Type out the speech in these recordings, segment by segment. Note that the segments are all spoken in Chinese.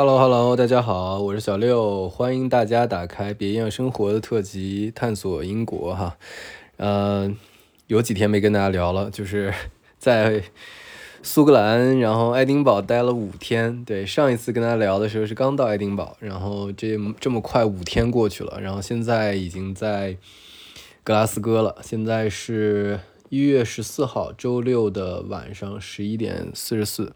Hello Hello，大家好，我是小六，欢迎大家打开《别样生活》的特辑，探索英国哈。呃，有几天没跟大家聊了，就是在苏格兰，然后爱丁堡待了五天。对，上一次跟大家聊的时候是刚到爱丁堡，然后这这么快五天过去了，然后现在已经在格拉斯哥了。现在是一月十四号周六的晚上十一点四十四。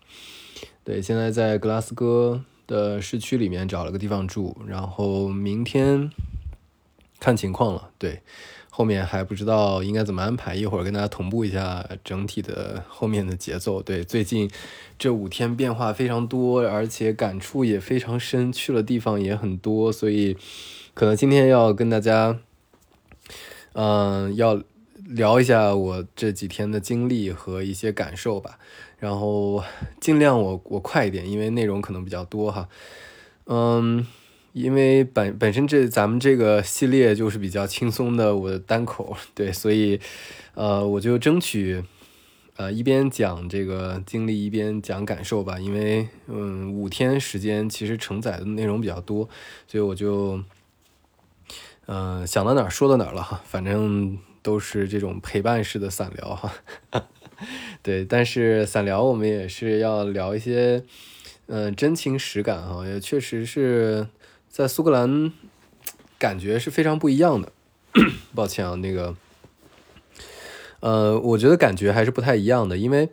对，现在在格拉斯哥。的市区里面找了个地方住，然后明天看情况了。对，后面还不知道应该怎么安排，一会儿跟大家同步一下整体的后面的节奏。对，最近这五天变化非常多，而且感触也非常深，去了地方也很多，所以可能今天要跟大家，嗯，要聊一下我这几天的经历和一些感受吧。然后尽量我我快一点，因为内容可能比较多哈。嗯，因为本本身这咱们这个系列就是比较轻松的我的单口，对，所以呃我就争取呃一边讲这个经历一边讲感受吧。因为嗯五天时间其实承载的内容比较多，所以我就嗯想到哪儿说到哪儿了哈。反正都是这种陪伴式的散聊哈。对，但是散聊我们也是要聊一些，嗯，真情实感哈，也确实是在苏格兰感觉是非常不一样的。抱歉啊，那个，呃，我觉得感觉还是不太一样的，因为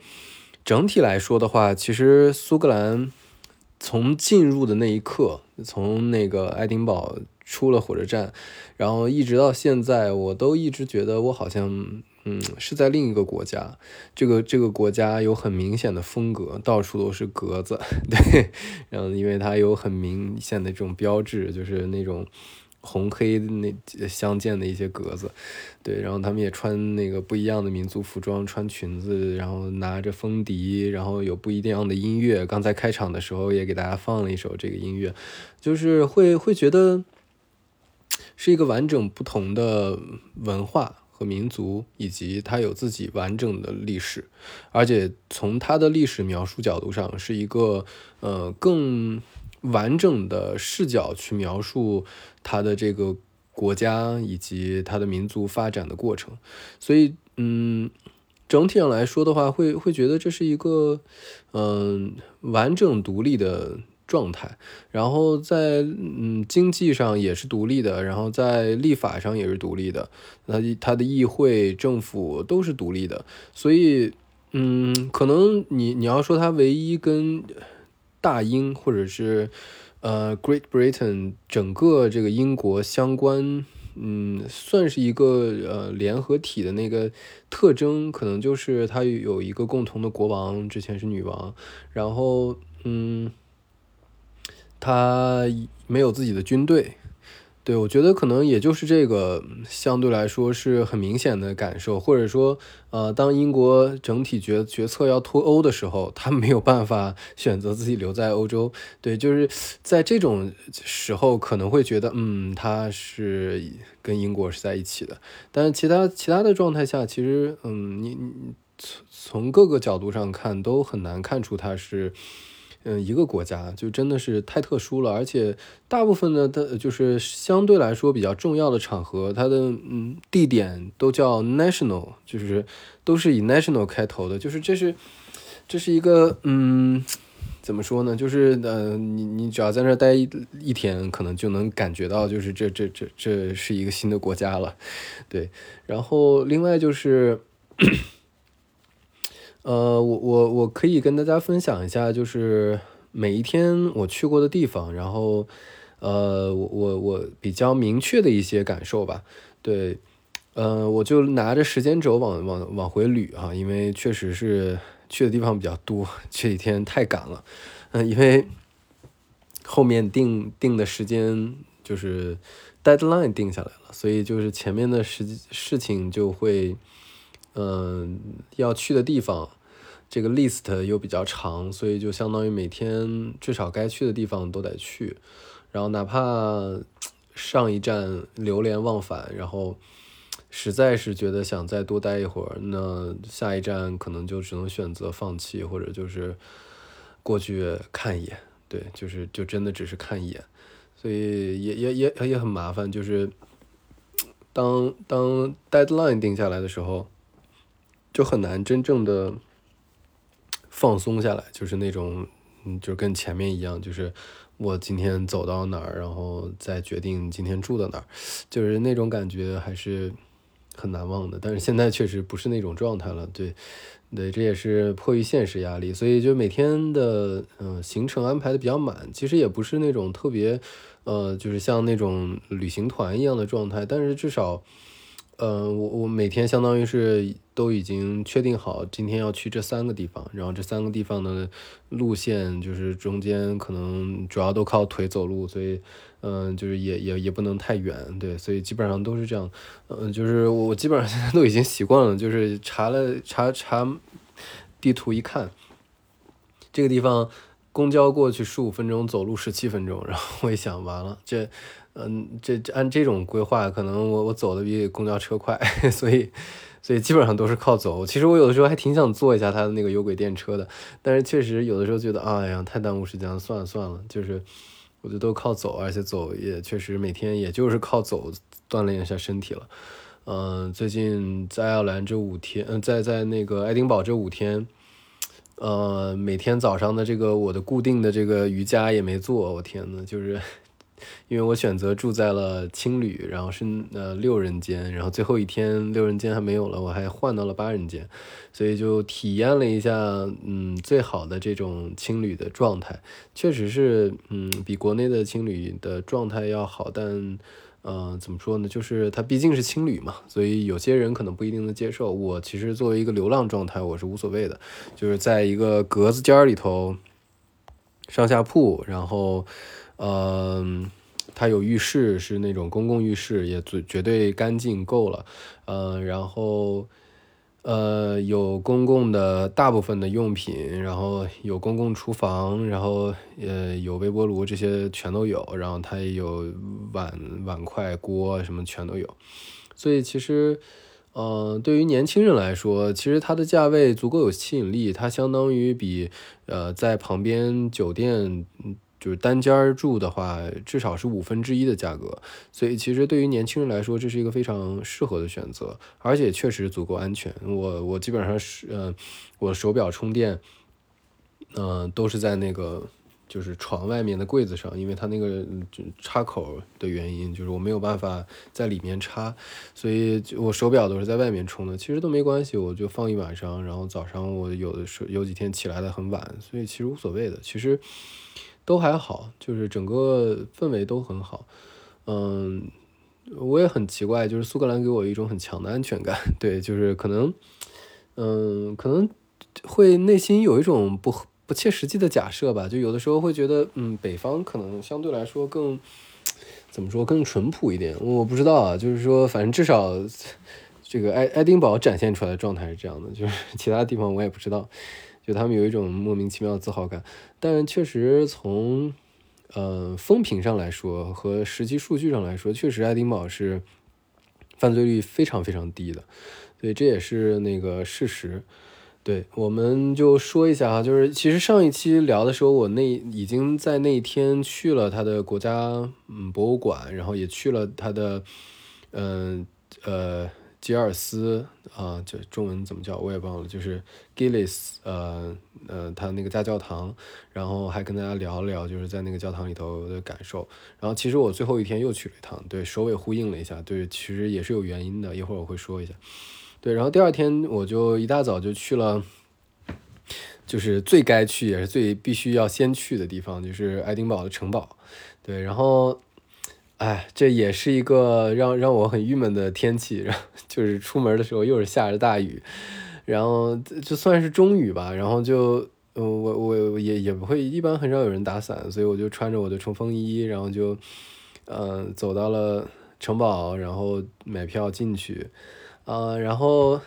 整体来说的话，其实苏格兰从进入的那一刻，从那个爱丁堡出了火车站，然后一直到现在，我都一直觉得我好像。嗯，是在另一个国家，这个这个国家有很明显的风格，到处都是格子，对，然后因为它有很明显的这种标志，就是那种红黑那相间的一些格子，对，然后他们也穿那个不一样的民族服装，穿裙子，然后拿着风笛，然后有不一样的音乐。刚才开场的时候也给大家放了一首这个音乐，就是会会觉得是一个完整不同的文化。民族，以及它有自己完整的历史，而且从它的历史描述角度上，是一个呃更完整的视角去描述它的这个国家以及它的民族发展的过程。所以，嗯，整体上来说的话，会会觉得这是一个嗯完整独立的。状态，然后在嗯经济上也是独立的，然后在立法上也是独立的，那它的议会、政府都是独立的，所以嗯，可能你你要说它唯一跟大英或者是呃 Great Britain 整个这个英国相关，嗯，算是一个呃联合体的那个特征，可能就是它有一个共同的国王，之前是女王，然后嗯。他没有自己的军队，对我觉得可能也就是这个相对来说是很明显的感受，或者说，呃，当英国整体决决策要脱欧的时候，他没有办法选择自己留在欧洲，对，就是在这种时候可能会觉得，嗯，他是跟英国是在一起的，但是其他其他的状态下，其实，嗯，你你从从各个角度上看都很难看出他是。嗯，一个国家就真的是太特殊了，而且大部分的它就是相对来说比较重要的场合，它的嗯地点都叫 national，就是都是以 national 开头的，就是这是这是一个嗯怎么说呢？就是呃你你只要在那待一一天，可能就能感觉到就是这这这这是一个新的国家了，对。然后另外就是。呃，我我我可以跟大家分享一下，就是每一天我去过的地方，然后，呃，我我我比较明确的一些感受吧。对，呃，我就拿着时间轴往往往回捋哈，因为确实是去的地方比较多，这几天太赶了。嗯，因为后面定定的时间就是 deadline 定下来了，所以就是前面的事事情就会。嗯，要去的地方，这个 list 又比较长，所以就相当于每天至少该去的地方都得去，然后哪怕上一站流连忘返，然后实在是觉得想再多待一会儿，那下一站可能就只能选择放弃，或者就是过去看一眼。对，就是就真的只是看一眼，所以也也也也很麻烦，就是当当 deadline 定下来的时候，就很难真正的放松下来，就是那种，嗯，就跟前面一样，就是我今天走到哪儿，然后再决定今天住到哪儿，就是那种感觉还是很难忘的。但是现在确实不是那种状态了，对。对，这也是迫于现实压力，所以就每天的嗯行程安排的比较满。其实也不是那种特别，呃，就是像那种旅行团一样的状态，但是至少。嗯，我我每天相当于是都已经确定好今天要去这三个地方，然后这三个地方的路线就是中间可能主要都靠腿走路，所以嗯，就是也也也不能太远，对，所以基本上都是这样，嗯，就是我基本上现在都已经习惯了，就是查了查查地图一看，这个地方公交过去十五分钟，走路十七分钟，然后我一想，完了这。嗯，这按这种规划，可能我我走的比公交车快，所以所以基本上都是靠走。其实我有的时候还挺想坐一下他的那个有轨电车的，但是确实有的时候觉得，哎呀，太耽误时间了，算了算了，就是我觉得都靠走，而且走也确实每天也就是靠走锻炼一下身体了。嗯，最近在爱尔兰这五天，嗯，在在那个爱丁堡这五天，呃，每天早上的这个我的固定的这个瑜伽也没做，我天呐，就是。因为我选择住在了青旅，然后是呃六人间，然后最后一天六人间还没有了，我还换到了八人间，所以就体验了一下，嗯，最好的这种青旅的状态，确实是，嗯，比国内的青旅的状态要好，但，呃，怎么说呢，就是它毕竟是青旅嘛，所以有些人可能不一定能接受。我其实作为一个流浪状态，我是无所谓的，就是在一个格子间里头，上下铺，然后。嗯，它有浴室，是那种公共浴室，也绝绝对干净够了。嗯，然后呃有公共的大部分的用品，然后有公共厨房，然后呃有微波炉，这些全都有。然后它也有碗碗筷锅什么全都有。所以其实，嗯，对于年轻人来说，其实它的价位足够有吸引力，它相当于比呃在旁边酒店。就是单间住的话，至少是五分之一的价格，所以其实对于年轻人来说，这是一个非常适合的选择，而且确实足够安全。我我基本上是，呃，我手表充电，嗯，都是在那个就是床外面的柜子上，因为它那个插口的原因，就是我没有办法在里面插，所以我手表都是在外面充的。其实都没关系，我就放一晚上，然后早上我有的时候有几天起来的很晚，所以其实无所谓的。其实。都还好，就是整个氛围都很好，嗯，我也很奇怪，就是苏格兰给我一种很强的安全感，对，就是可能，嗯，可能会内心有一种不不切实际的假设吧，就有的时候会觉得，嗯，北方可能相对来说更怎么说更淳朴一点，我不知道啊，就是说，反正至少这个爱爱丁堡展现出来的状态是这样的，就是其他地方我也不知道。就他们有一种莫名其妙的自豪感，但确实从，呃，风评上来说和实际数据上来说，确实爱丁堡是犯罪率非常非常低的，所以这也是那个事实。对，我们就说一下哈，就是其实上一期聊的时候，我那已经在那一天去了他的国家嗯博物馆，然后也去了他的嗯呃。吉尔斯啊，就中文怎么叫我也忘了，就是 Gillis，呃呃，他那个大教堂，然后还跟大家聊了聊，就是在那个教堂里头的感受。然后其实我最后一天又去了一趟，对，首尾呼应了一下，对，其实也是有原因的，一会儿我会说一下。对，然后第二天我就一大早就去了，就是最该去也是最必须要先去的地方，就是爱丁堡的城堡。对，然后。哎，这也是一个让让我很郁闷的天气，然后就是出门的时候又是下着大雨，然后就算是中雨吧，然后就，呃，我我也也不会，一般很少有人打伞，所以我就穿着我的冲锋衣，然后就，嗯，走到了城堡，然后买票进去，啊，然后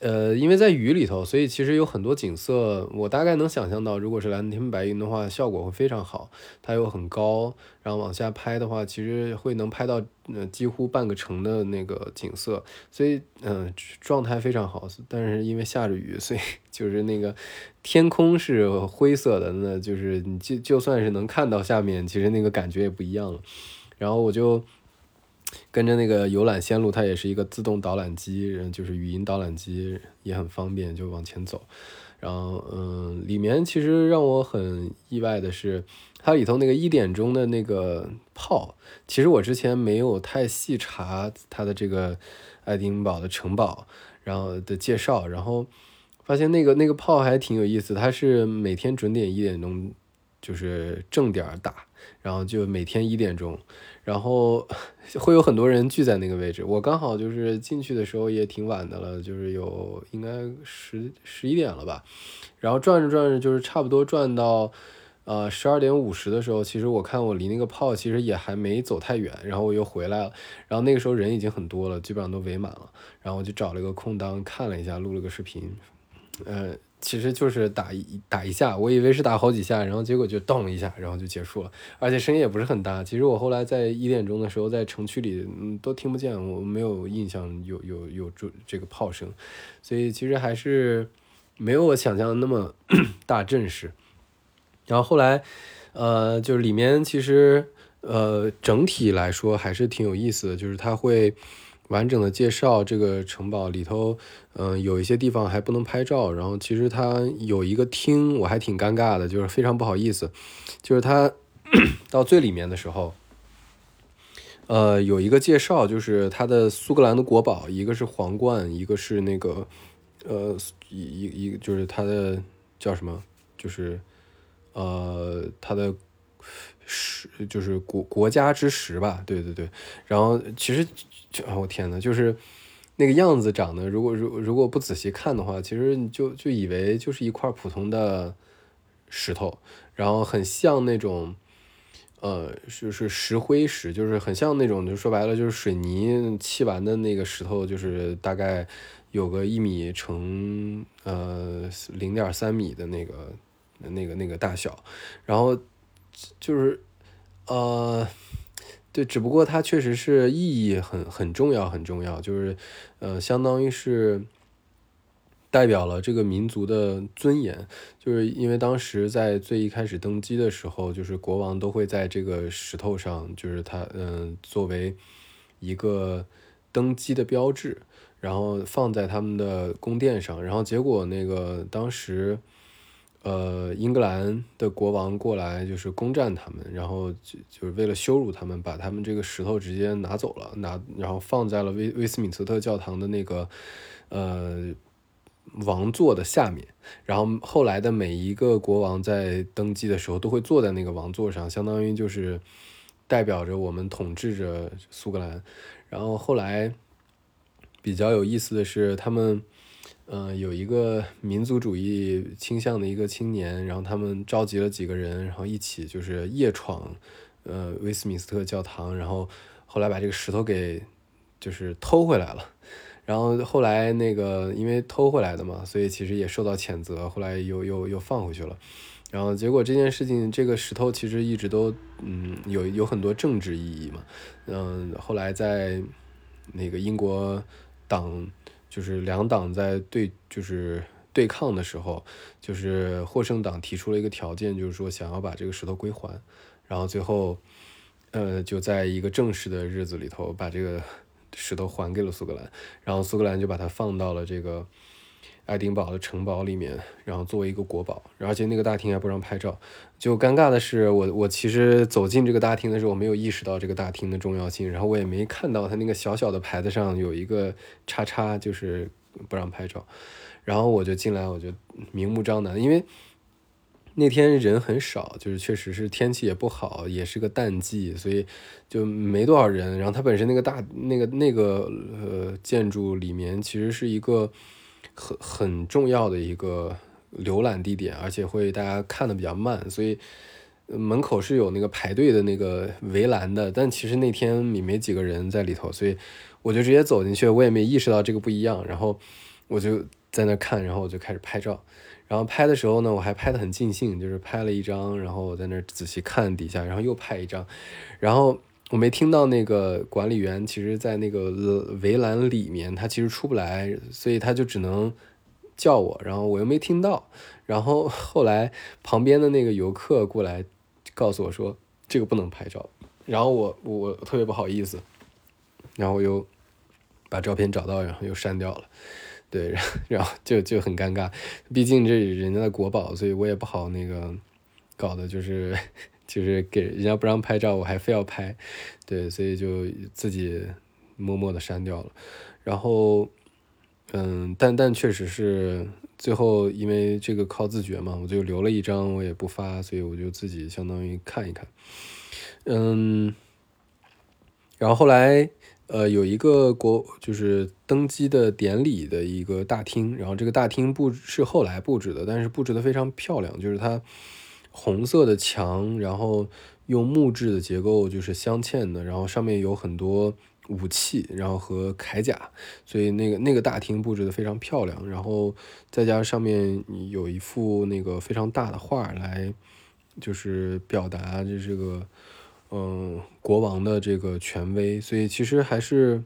呃，因为在雨里头，所以其实有很多景色，我大概能想象到，如果是蓝天白云的话，效果会非常好。它又很高，然后往下拍的话，其实会能拍到呃几乎半个城的那个景色，所以嗯，状态非常好。但是因为下着雨，所以 就是那个天空是灰色的，那就是你就就算是能看到下面，其实那个感觉也不一样了。然后我就。跟着那个游览线路，它也是一个自动导览机，就是语音导览机，也很方便，就往前走。然后，嗯，里面其实让我很意外的是，它里头那个一点钟的那个炮，其实我之前没有太细查它的这个爱丁堡的城堡，然后的介绍，然后发现那个那个炮还挺有意思，它是每天准点一点钟，就是正点打，然后就每天一点钟。然后 会有很多人聚在那个位置，我刚好就是进去的时候也挺晚的了，就是有应该十十一点了吧。然后转着转着，就是差不多转到呃十二点五十的时候，其实我看我离那个炮其实也还没走太远，然后我又回来了。然后那个时候人已经很多了，基本上都围满了。然后我就找了个空档看了一下，录了个视频，呃。其实就是打一打一下，我以为是打好几下，然后结果就咚一下，然后就结束了，而且声音也不是很大。其实我后来在一点钟的时候，在城区里嗯都听不见，我没有印象有有有这这个炮声，所以其实还是没有我想象的那么 大阵势。然后后来，呃，就是里面其实呃整体来说还是挺有意思的，就是它会。完整的介绍这个城堡里头，嗯，有一些地方还不能拍照。然后其实它有一个厅，我还挺尴尬的，就是非常不好意思。就是它 到最里面的时候，呃，有一个介绍，就是它的苏格兰的国宝，一个是皇冠，一个是那个，呃，一一一个就是它的叫什么，就是呃，它的石，就是国国家之石吧？对对对。然后其实。就我天呐，就是那个样子长得，如果如如果不仔细看的话，其实你就就以为就是一块普通的石头，然后很像那种，呃，就是石灰石，就是很像那种，就说白了就是水泥砌完的那个石头，就是大概有个一米乘呃零点三米的那个那个那个大小，然后就是呃。对，只不过它确实是意义很很重要，很重要，就是，呃，相当于是代表了这个民族的尊严，就是因为当时在最一开始登基的时候，就是国王都会在这个石头上，就是他，嗯，作为一个登基的标志，然后放在他们的宫殿上，然后结果那个当时。呃，英格兰的国王过来就是攻占他们，然后就就是为了羞辱他们，把他们这个石头直接拿走了，拿然后放在了威威斯敏斯特教堂的那个呃王座的下面。然后后来的每一个国王在登基的时候都会坐在那个王座上，相当于就是代表着我们统治着苏格兰。然后后来比较有意思的是他们。嗯，有一个民族主义倾向的一个青年，然后他们召集了几个人，然后一起就是夜闯，呃，威斯敏斯特教堂，然后后来把这个石头给就是偷回来了，然后后来那个因为偷回来的嘛，所以其实也受到谴责，后来又又又放回去了，然后结果这件事情，这个石头其实一直都嗯有有很多政治意义嘛，嗯，后来在那个英国党。就是两党在对，就是对抗的时候，就是获胜党提出了一个条件，就是说想要把这个石头归还，然后最后，呃，就在一个正式的日子里头把这个石头还给了苏格兰，然后苏格兰就把它放到了这个。爱丁堡的城堡里面，然后作为一个国宝，而且那个大厅还不让拍照。就尴尬的是，我我其实走进这个大厅的时候，我没有意识到这个大厅的重要性，然后我也没看到它那个小小的牌子上有一个叉叉，就是不让拍照。然后我就进来，我就明目张胆，因为那天人很少，就是确实是天气也不好，也是个淡季，所以就没多少人。然后它本身那个大那个那个呃建筑里面其实是一个。很很重要的一个浏览地点，而且会大家看的比较慢，所以门口是有那个排队的那个围栏的。但其实那天也没几个人在里头，所以我就直接走进去，我也没意识到这个不一样。然后，我就在那看，然后我就开始拍照。然后拍的时候呢，我还拍的很尽兴，就是拍了一张，然后我在那仔细看底下，然后又拍一张。然后我没听到那个管理员，其实在那个围栏里面，他其实出不来，所以他就只能叫我，然后我又没听到。然后后来旁边的那个游客过来告诉我说，这个不能拍照。然后我我特别不好意思，然后我又把照片找到，然后又删掉了。对，然后就就很尴尬，毕竟这人家的国宝，所以我也不好那个搞的，就是就是给人家不让拍照，我还非要拍，对，所以就自己默默的删掉了。然后，嗯，但但确实是最后因为这个靠自觉嘛，我就留了一张，我也不发，所以我就自己相当于看一看，嗯，然后后来。呃，有一个国就是登基的典礼的一个大厅，然后这个大厅布是后来布置的，但是布置的非常漂亮，就是它红色的墙，然后用木质的结构就是镶嵌的，然后上面有很多武器，然后和铠甲，所以那个那个大厅布置的非常漂亮，然后再加上上面有一幅那个非常大的画来，就是表达这这个。嗯，国王的这个权威，所以其实还是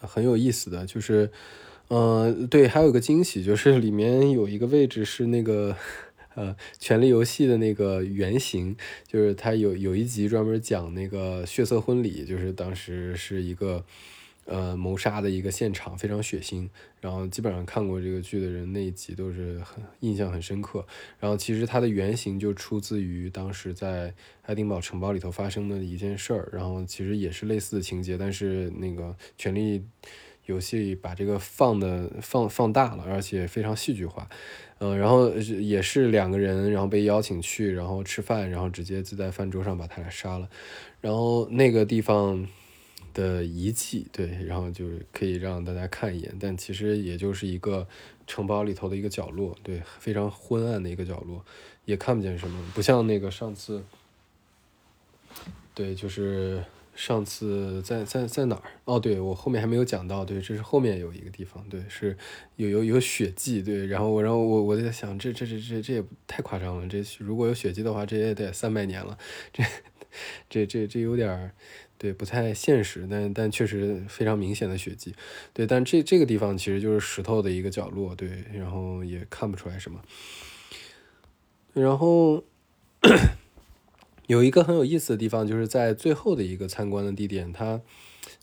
很有意思的。就是，嗯，对，还有个惊喜，就是里面有一个位置是那个呃《权力游戏》的那个原型，就是它有有一集专门讲那个血色婚礼，就是当时是一个。呃，谋杀的一个现场非常血腥，然后基本上看过这个剧的人那一集都是很印象很深刻。然后其实它的原型就出自于当时在爱丁堡城堡里头发生的一件事儿，然后其实也是类似的情节，但是那个权力游戏把这个放的放放大了，而且非常戏剧化。嗯，然后也是两个人，然后被邀请去，然后吃饭，然后直接就在饭桌上把他俩杀了。然后那个地方。的遗迹，对，然后就可以让大家看一眼，但其实也就是一个城堡里头的一个角落，对，非常昏暗的一个角落，也看不见什么，不像那个上次，对，就是上次在在在哪儿？哦，对我后面还没有讲到，对，这是后面有一个地方，对，是有有有血迹，对，然后我然后我我在想，这这这这这也太夸张了，这如果有血迹的话，这也得三百年了，这这这这有点儿。对，不太现实，但但确实非常明显的血迹。对，但这这个地方其实就是石头的一个角落，对，然后也看不出来什么。然后有一个很有意思的地方，就是在最后的一个参观的地点，它，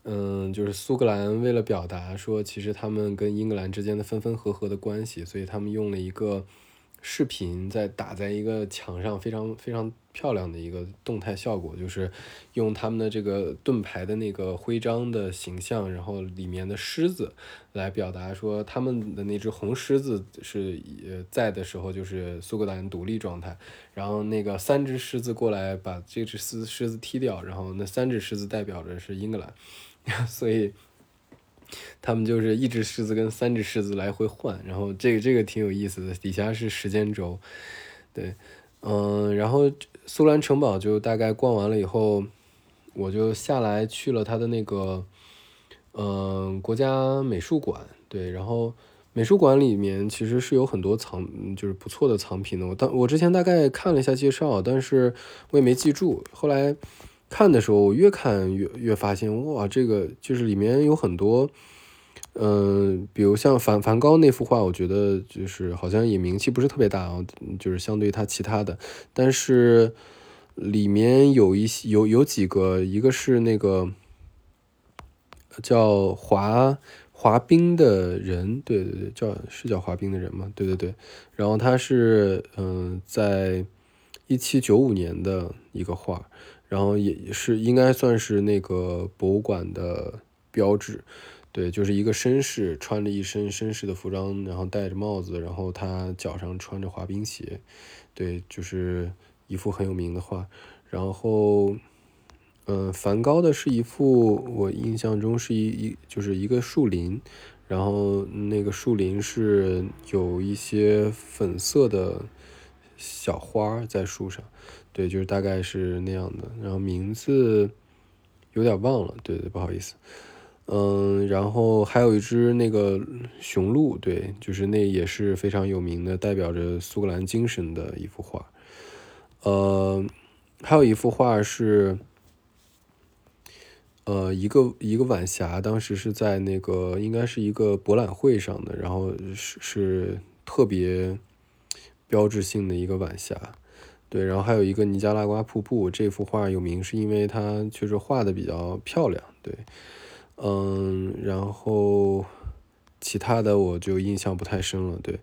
嗯，就是苏格兰为了表达说，其实他们跟英格兰之间的分分合合的关系，所以他们用了一个。视频在打在一个墙上，非常非常漂亮的一个动态效果，就是用他们的这个盾牌的那个徽章的形象，然后里面的狮子来表达说他们的那只红狮子是呃在的时候就是苏格兰独立状态，然后那个三只狮子过来把这只狮狮子踢掉，然后那三只狮子代表着是英格兰，所以。他们就是一只狮子跟三只狮子来回换，然后这个这个挺有意思的。底下是时间轴，对，嗯，然后苏兰城堡就大概逛完了以后，我就下来去了他的那个，嗯，国家美术馆，对，然后美术馆里面其实是有很多藏，就是不错的藏品的。我当我之前大概看了一下介绍，但是我也没记住。后来。看的时候，我越看越越发现，哇，这个就是里面有很多，嗯，比如像梵梵高那幅画，我觉得就是好像也名气不是特别大啊，就是相对他其他的，但是里面有一些有有几个，一个是那个叫滑滑冰的人，对对对，叫是叫滑冰的人吗？对对对，然后他是嗯，在一七九五年的一个画。然后也是应该算是那个博物馆的标志，对，就是一个绅士穿着一身绅士的服装，然后戴着帽子，然后他脚上穿着滑冰鞋，对，就是一幅很有名的画。然后，嗯，梵高的是一幅，我印象中是一一就是一个树林，然后那个树林是有一些粉色的小花在树上。对，就是大概是那样的，然后名字有点忘了，对对，不好意思，嗯，然后还有一只那个雄鹿，对，就是那也是非常有名的，代表着苏格兰精神的一幅画。呃，还有一幅画是，呃，一个一个晚霞，当时是在那个应该是一个博览会上的，然后是是特别标志性的一个晚霞。对，然后还有一个尼加拉瓜瀑布，这幅画有名是因为它确实画的比较漂亮。对，嗯，然后其他的我就印象不太深了。对，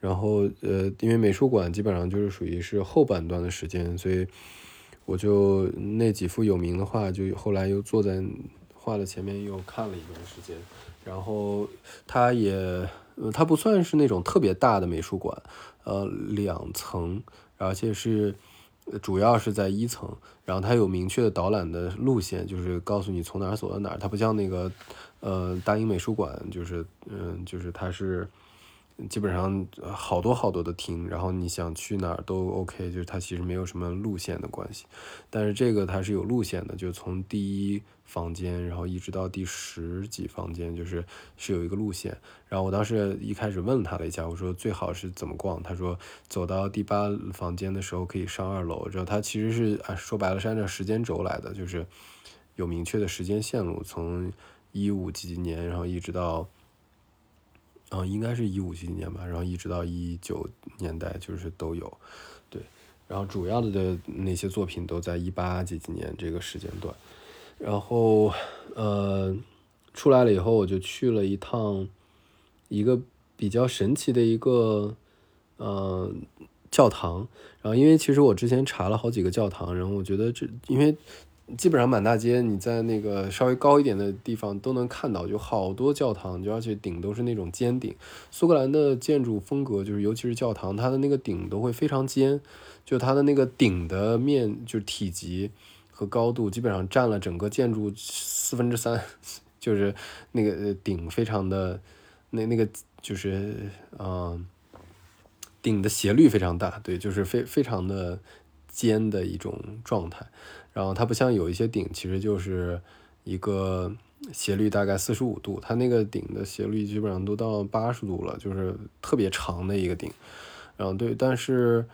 然后呃，因为美术馆基本上就是属于是后半段的时间，所以我就那几幅有名的画，就后来又坐在画的前面又看了一段时间。然后它也，呃，它不算是那种特别大的美术馆，呃，两层。而且是，主要是在一层，然后它有明确的导览的路线，就是告诉你从哪儿走到哪儿。它不像那个，呃，大英美术馆，就是，嗯，就是它是。基本上好多好多的厅，然后你想去哪儿都 OK，就是它其实没有什么路线的关系。但是这个它是有路线的，就从第一房间，然后一直到第十几房间，就是是有一个路线。然后我当时一开始问他了一下，我说最好是怎么逛？他说走到第八房间的时候可以上二楼。然后它其实是啊说白了是按照时间轴来的，就是有明确的时间线路，从一五几几年，然后一直到。嗯，应该是一五几几年吧，然后一直到一九年代，就是都有，对，然后主要的那些作品都在一八几几年这个时间段，然后呃出来了以后，我就去了一趟一个比较神奇的一个呃教堂，然后因为其实我之前查了好几个教堂，然后我觉得这因为。基本上满大街，你在那个稍微高一点的地方都能看到，就好多教堂，就而且顶都是那种尖顶。苏格兰的建筑风格就是，尤其是教堂，它的那个顶都会非常尖，就它的那个顶的面，就是体积和高度基本上占了整个建筑四分之三，就是那个顶非常的那那个就是嗯，顶的斜率非常大，对，就是非非常的尖的一种状态。然后它不像有一些顶，其实就是一个斜率大概四十五度，它那个顶的斜率基本上都到八十度了，就是特别长的一个顶。然后对，但是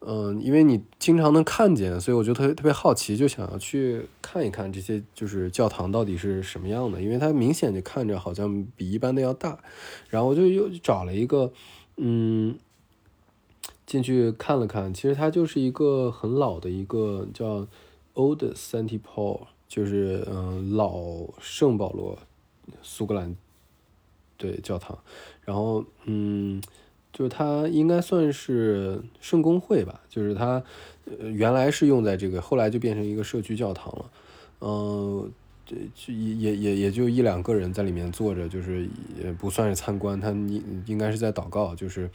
嗯，因为你经常能看见，所以我就特别特别好奇，就想要去看一看这些就是教堂到底是什么样的，因为它明显就看着好像比一般的要大。然后我就又找了一个嗯进去看了看，其实它就是一个很老的一个叫。Old Saint Paul 就是嗯老圣保罗，苏格兰对教堂，然后嗯就是它应该算是圣公会吧，就是它原来是用在这个，后来就变成一个社区教堂了，嗯这也也也也就一两个人在里面坐着，就是也不算是参观，他应应该是在祷告，就是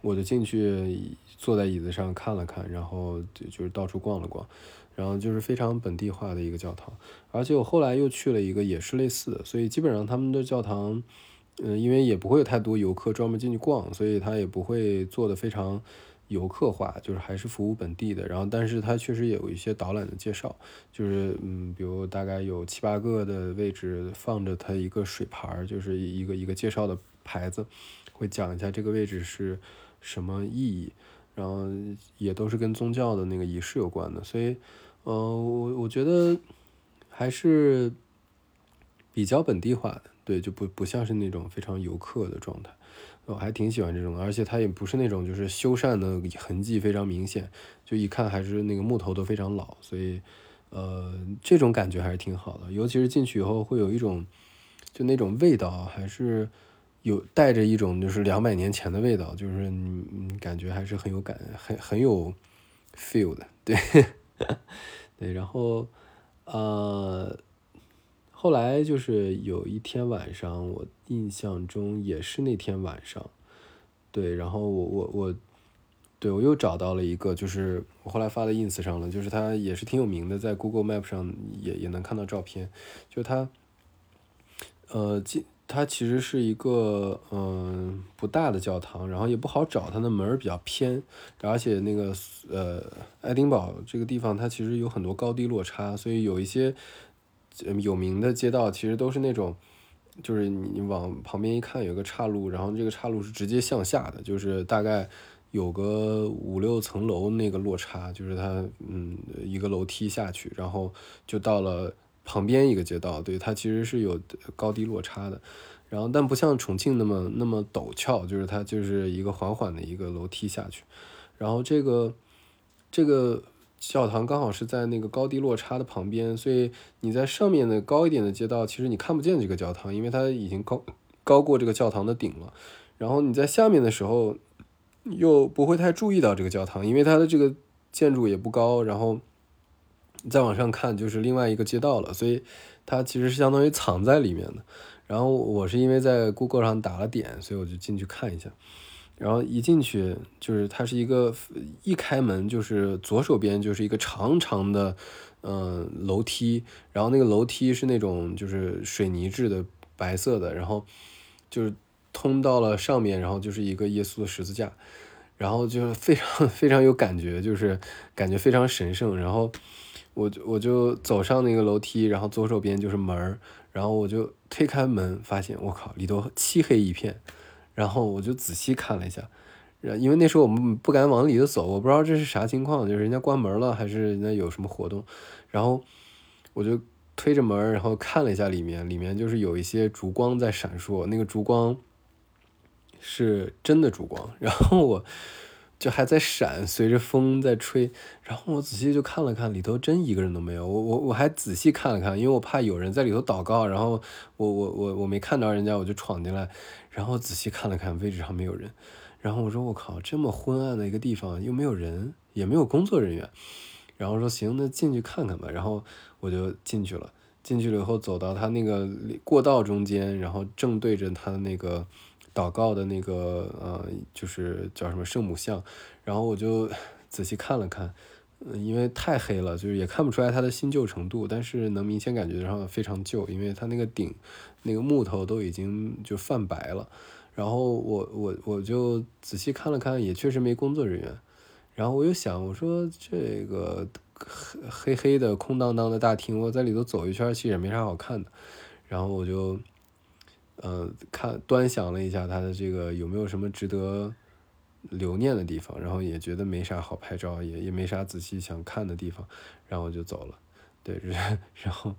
我就进去坐在椅子上看了看，然后就就是到处逛了逛。然后就是非常本地化的一个教堂，而且我后来又去了一个也是类似的，所以基本上他们的教堂，嗯，因为也不会有太多游客专门进去逛，所以他也不会做的非常游客化，就是还是服务本地的。然后，但是它确实也有一些导览的介绍，就是嗯，比如大概有七八个的位置放着它一个水牌，就是一个一个介绍的牌子，会讲一下这个位置是什么意义，然后也都是跟宗教的那个仪式有关的，所以。呃，我我觉得还是比较本地化的，对，就不不像是那种非常游客的状态。我还挺喜欢这种，而且它也不是那种就是修缮的痕迹非常明显，就一看还是那个木头都非常老，所以呃，这种感觉还是挺好的。尤其是进去以后会有一种就那种味道，还是有带着一种就是两百年前的味道，就是你你感觉还是很有感，很很有 feel 的，对。对，然后，呃，后来就是有一天晚上，我印象中也是那天晚上，对，然后我我我，对我又找到了一个，就是我后来发在 ins 上了，就是他也是挺有名的，在 Google Map 上也也能看到照片，就他，呃，它其实是一个嗯不大的教堂，然后也不好找，它的门儿比较偏，而且那个呃爱丁堡这个地方它其实有很多高低落差，所以有一些有名的街道其实都是那种就是你往旁边一看，有个岔路，然后这个岔路是直接向下的，就是大概有个五六层楼那个落差，就是它嗯一个楼梯下去，然后就到了旁边一个街道，对，它其实是有高低落差的，然后但不像重庆那么那么陡峭，就是它就是一个缓缓的一个楼梯下去，然后这个这个。教堂刚好是在那个高低落差的旁边，所以你在上面的高一点的街道，其实你看不见这个教堂，因为它已经高高过这个教堂的顶了。然后你在下面的时候，又不会太注意到这个教堂，因为它的这个建筑也不高。然后再往上看就是另外一个街道了，所以它其实是相当于藏在里面的。然后我是因为在 Google 上打了点，所以我就进去看一下。然后一进去就是它是一个一开门就是左手边就是一个长长的，嗯楼梯，然后那个楼梯是那种就是水泥制的白色的，然后就是通到了上面，然后就是一个耶稣的十字架，然后就是非常 非常有感觉，就是感觉非常神圣。然后我就我就走上那个楼梯，然后左手边就是门然后我就推开门，发现我靠里头漆黑一片。然后我就仔细看了一下，然因为那时候我们不敢往里头走，我不知道这是啥情况，就是人家关门了还是人家有什么活动。然后我就推着门，然后看了一下里面，里面就是有一些烛光在闪烁，那个烛光是真的烛光。然后我。就还在闪，随着风在吹，然后我仔细就看了看，里头真一个人都没有。我我我还仔细看了看，因为我怕有人在里头祷告，然后我我我我没看到人家，我就闯进来，然后仔细看了看，位置上没有人，然后我说我靠，这么昏暗的一个地方又没有人，也没有工作人员，然后说行，那进去看看吧，然后我就进去了，进去了以后走到他那个过道中间，然后正对着他的那个。祷告的那个呃，就是叫什么圣母像，然后我就 仔细看了看，因为太黑了，就是也看不出来它的新旧程度，但是能明显感觉上非常旧，因为它那个顶那个木头都已经就泛白了。然后我我我就仔细看了看，也确实没工作人员。然后我又想，我说这个 黑黑黑的空荡荡的大厅，我在里头走一圈，其实也没啥好看的。然后我就。嗯，看端详了一下它的这个有没有什么值得留念的地方，然后也觉得没啥好拍照，也也没啥仔细想看的地方，然后就走了。对，然后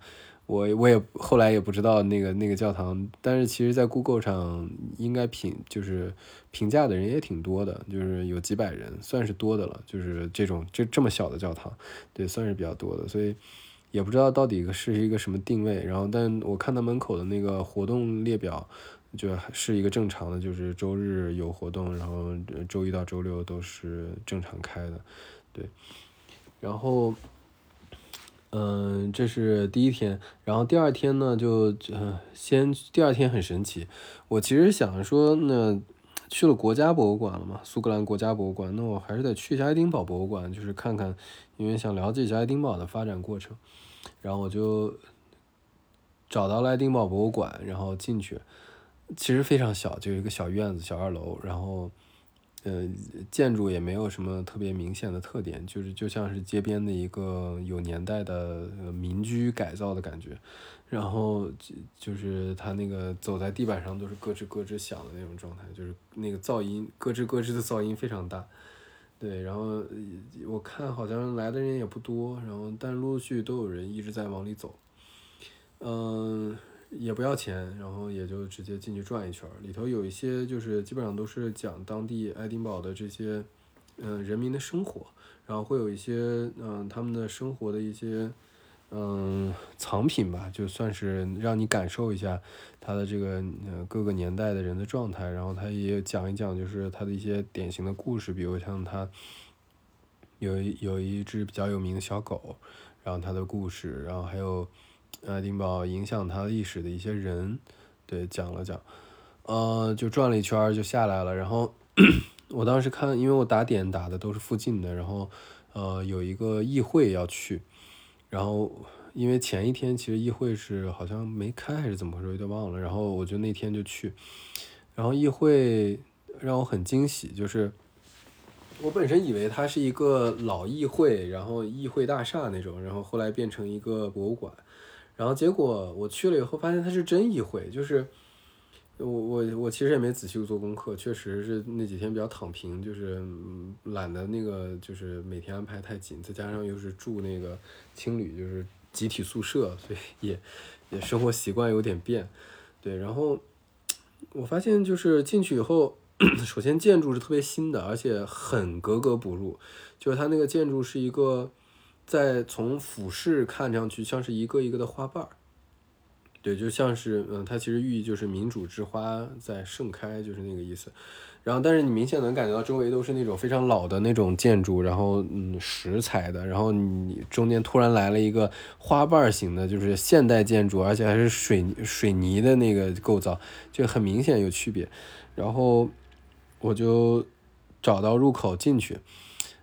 我我也后来也不知道那个那个教堂，但是其实在 Google 上应该评就是评价的人也挺多的，就是有几百人，算是多的了。就是这种这这么小的教堂，对，算是比较多的，所以。也不知道到底是一个什么定位，然后但我看到门口的那个活动列表，就是一个正常的，就是周日有活动，然后周一到周六都是正常开的，对。然后，嗯，这是第一天，然后第二天呢，就呃先第二天很神奇，我其实想说，那去了国家博物馆了嘛，苏格兰国家博物馆，那我还是得去一下爱丁堡博物馆，就是看看，因为想了解一下爱丁堡的发展过程。然后我就找到了爱丁堡博物馆，然后进去，其实非常小，就一个小院子、小二楼，然后，呃，建筑也没有什么特别明显的特点，就是就像是街边的一个有年代的民居改造的感觉，然后就就是他那个走在地板上都是咯吱咯吱响的那种状态，就是那个噪音咯吱咯吱的噪音非常大。对，然后我看好像来的人也不多，然后但陆陆续续都有人一直在往里走，嗯，也不要钱，然后也就直接进去转一圈里头有一些就是基本上都是讲当地爱丁堡的这些嗯人民的生活，然后会有一些嗯他们的生活的一些。嗯，藏品吧，就算是让你感受一下他的这个呃各个年代的人的状态，然后他也讲一讲，就是他的一些典型的故事，比如像他有有一只比较有名的小狗，然后他的故事，然后还有爱丁堡影响他历史的一些人，对，讲了讲，呃，就转了一圈就下来了，然后我当时看，因为我打点打的都是附近的，然后呃有一个议会要去。然后，因为前一天其实议会是好像没开还是怎么回事，有点忘了。然后我就那天就去，然后议会让我很惊喜，就是我本身以为它是一个老议会，然后议会大厦那种，然后后来变成一个博物馆。然后结果我去了以后，发现它是真议会，就是我我我其实也没仔细做功课，确实是那几天比较躺平，就是懒得那个就是每天安排太紧，再加上又是住那个青旅，就是集体宿舍，所以也也生活习惯有点变，对，然后我发现就是进去以后。首先，建筑是特别新的，而且很格格不入。就是它那个建筑是一个，在从俯视看上去像是一个一个的花瓣儿。对，就像是嗯，它其实寓意就是民主之花在盛开，就是那个意思。然后，但是你明显能感觉到周围都是那种非常老的那种建筑，然后嗯，石材的。然后你中间突然来了一个花瓣型的，就是现代建筑，而且还是水水泥的那个构造，就很明显有区别。然后。我就找到入口进去，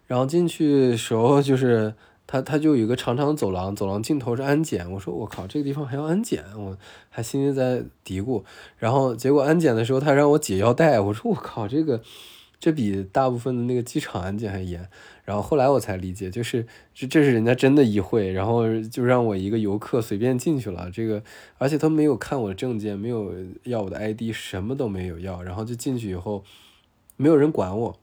然后进去时候就是他，他就有一个长长的走廊，走廊尽头是安检。我说我靠，这个地方还要安检，我还心里在嘀咕。然后结果安检的时候，他让我解腰带，我说我靠，这个这比大部分的那个机场安检还严。然后后来我才理解，就是这这是人家真的议会，然后就让我一个游客随便进去了。这个而且他没有看我的证件，没有要我的 ID，什么都没有要，然后就进去以后。没有人管我，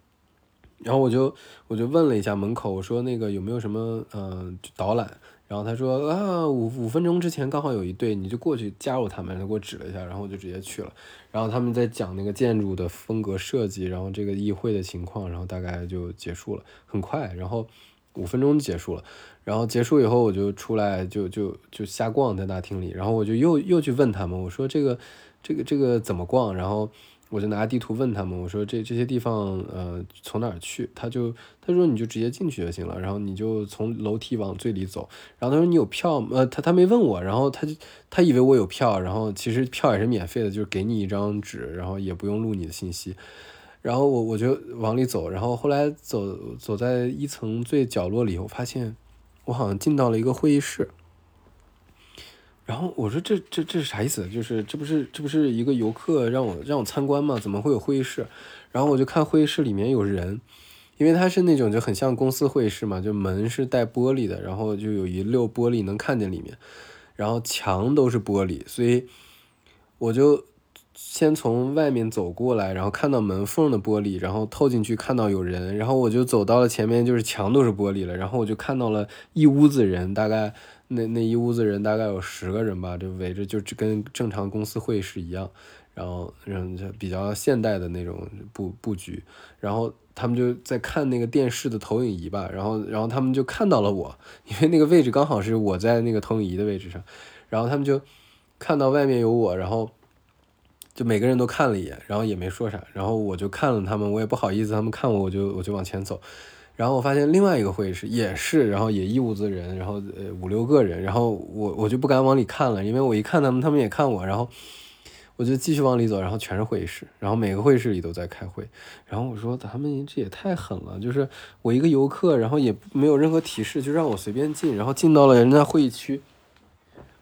然后我就我就问了一下门口，我说那个有没有什么嗯导览？然后他说啊五五分钟之前刚好有一队，你就过去加入他们。他给我指了一下，然后我就直接去了。然后他们在讲那个建筑的风格设计，然后这个议会的情况，然后大概就结束了，很快，然后五分钟结束了。然后结束以后我就出来就就就瞎逛在大厅里，然后我就又又去问他们，我说这个这个这个怎么逛？然后。我就拿地图问他们，我说这这些地方，呃，从哪儿去？他就他说你就直接进去就行了，然后你就从楼梯往最里走。然后他说你有票？呃，他他没问我，然后他就他以为我有票，然后其实票也是免费的，就是给你一张纸，然后也不用录你的信息。然后我我就往里走，然后后来走走在一层最角落里，我发现我好像进到了一个会议室。然后我说这这这是啥意思？就是这不是这不是一个游客让我让我参观吗？怎么会有会议室？然后我就看会议室里面有人，因为它是那种就很像公司会议室嘛，就门是带玻璃的，然后就有一溜玻璃能看见里面，然后墙都是玻璃，所以我就先从外面走过来，然后看到门缝的玻璃，然后透进去看到有人，然后我就走到了前面，就是墙都是玻璃了，然后我就看到了一屋子人，大概。那那一屋子人大概有十个人吧，就围着，就跟正常公司会议室一样，然后人就比较现代的那种布布局，然后他们就在看那个电视的投影仪吧，然后然后他们就看到了我，因为那个位置刚好是我在那个投影仪的位置上，然后他们就看到外面有我，然后就每个人都看了一眼，然后也没说啥，然后我就看了他们，我也不好意思他们看我，我就我就往前走。然后我发现另外一个会议室也是，然后也一屋子人，然后呃五六个人，然后我我就不敢往里看了，因为我一看他们，他们也看我，然后我就继续往里走，然后全是会议室，然后每个会议室里都在开会，然后我说咱们这也太狠了，就是我一个游客，然后也没有任何提示，就让我随便进，然后进到了人家会议区，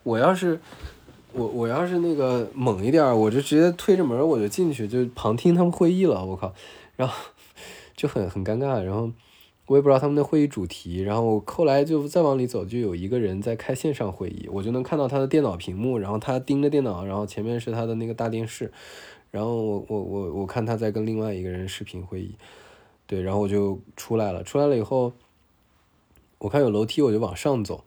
我要是我我要是那个猛一点，我就直接推着门我就进去，就旁听他们会议了，我靠，然后 就很很尴尬，然后。我也不知道他们的会议主题，然后后来就再往里走，就有一个人在开线上会议，我就能看到他的电脑屏幕，然后他盯着电脑，然后前面是他的那个大电视，然后我我我我看他在跟另外一个人视频会议，对，然后我就出来了，出来了以后，我看有楼梯，我就往上走，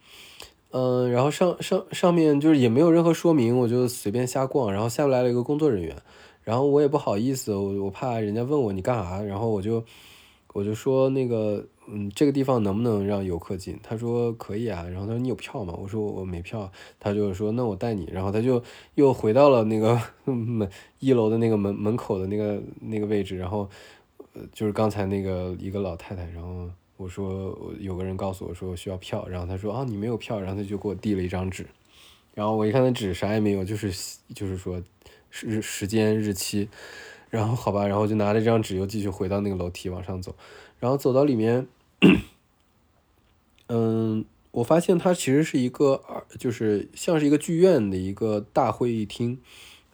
嗯，然后上上上面就是也没有任何说明，我就随便瞎逛，然后下不来了一个工作人员，然后我也不好意思，我我怕人家问我你干啥，然后我就。我就说那个，嗯，这个地方能不能让游客进？他说可以啊。然后他说你有票吗？我说我没票。他就说那我带你。然后他就又回到了那个门一楼的那个门门口的那个那个位置。然后，呃，就是刚才那个一个老太太。然后我说有个人告诉我说需要票。然后他说啊你没有票。然后他就给我递了一张纸。然后我一看那纸啥也没有，就是就是说时时间日期。然后好吧，然后就拿着这张纸又继续回到那个楼梯往上走，然后走到里面，嗯，我发现它其实是一个就是像是一个剧院的一个大会议厅，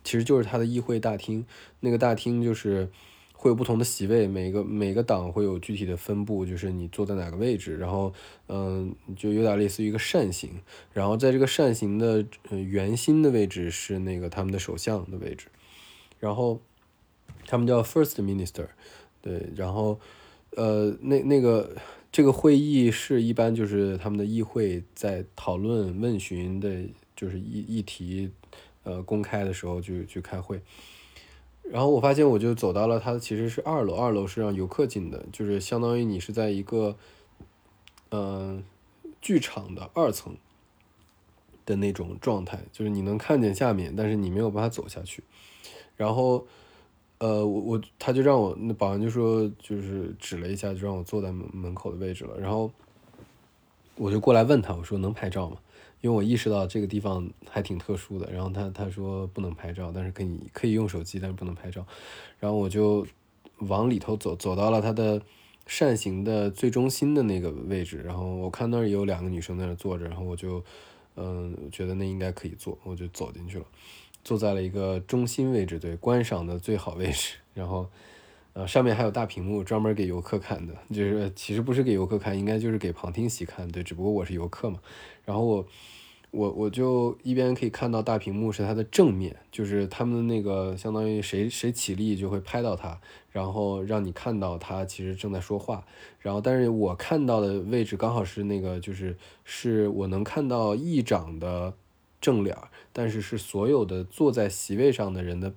其实就是它的议会大厅。那个大厅就是会有不同的席位，每个每个党会有具体的分布，就是你坐在哪个位置，然后嗯，就有点类似于一个扇形，然后在这个扇形的圆心的位置是那个他们的首相的位置，然后他们叫 First Minister，对，然后呃那那个这个会议是一般就是他们的议会在讨论问询的，就是议议题呃公开的时候就去开会。然后我发现，我就走到了它其实是二楼，二楼是让游客进的，就是相当于你是在一个，嗯，剧场的二层的那种状态，就是你能看见下面，但是你没有办法走下去。然后，呃，我我他就让我那保安就说，就是指了一下，就让我坐在门门口的位置了。然后我就过来问他，我说能拍照吗？因为我意识到这个地方还挺特殊的，然后他他说不能拍照，但是可以可以用手机，但是不能拍照。然后我就往里头走，走到了他的扇形的最中心的那个位置，然后我看那儿有两个女生在那坐着，然后我就嗯觉得那应该可以坐，我就走进去了，坐在了一个中心位置，对，观赏的最好位置。然后呃上面还有大屏幕，专门给游客看的，就是其实不是给游客看，应该就是给旁听席看，对，只不过我是游客嘛。然后我。我我就一边可以看到大屏幕是它的正面，就是他们那个相当于谁谁起立就会拍到他，然后让你看到他其实正在说话。然后，但是我看到的位置刚好是那个，就是是我能看到议长的正脸，但是是所有的坐在席位上的人的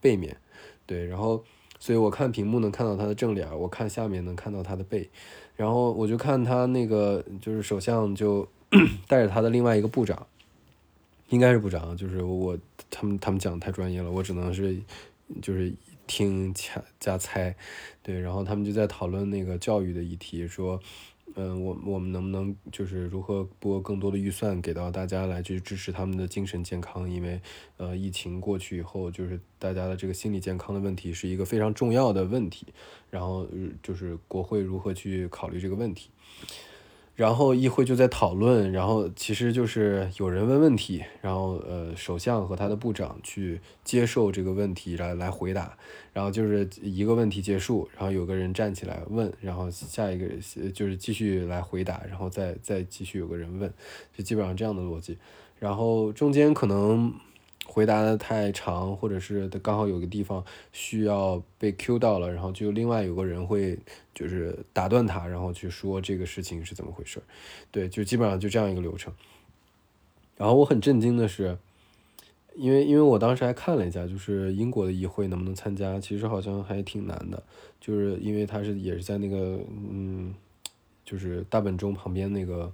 背面。对，然后所以我看屏幕能看到他的正脸，我看下面能看到他的背。然后我就看他那个就是首相就。带着他的另外一个部长，应该是部长，就是我他们他们讲的太专业了，我只能是就是听加加猜，对，然后他们就在讨论那个教育的议题，说，嗯，我我们能不能就是如何拨更多的预算给到大家来去支持他们的精神健康，因为呃疫情过去以后，就是大家的这个心理健康的问题是一个非常重要的问题，然后就是国会如何去考虑这个问题。然后议会就在讨论，然后其实就是有人问问题，然后呃，首相和他的部长去接受这个问题来来回答，然后就是一个问题结束，然后有个人站起来问，然后下一个就是继续来回答，然后再再继续有个人问，就基本上这样的逻辑，然后中间可能。回答的太长，或者是刚好有个地方需要被 Q 到了，然后就另外有个人会就是打断他，然后去说这个事情是怎么回事对，就基本上就这样一个流程。然后我很震惊的是，因为因为我当时还看了一下，就是英国的议会能不能参加，其实好像还挺难的，就是因为他是也是在那个嗯，就是大本钟旁边那个。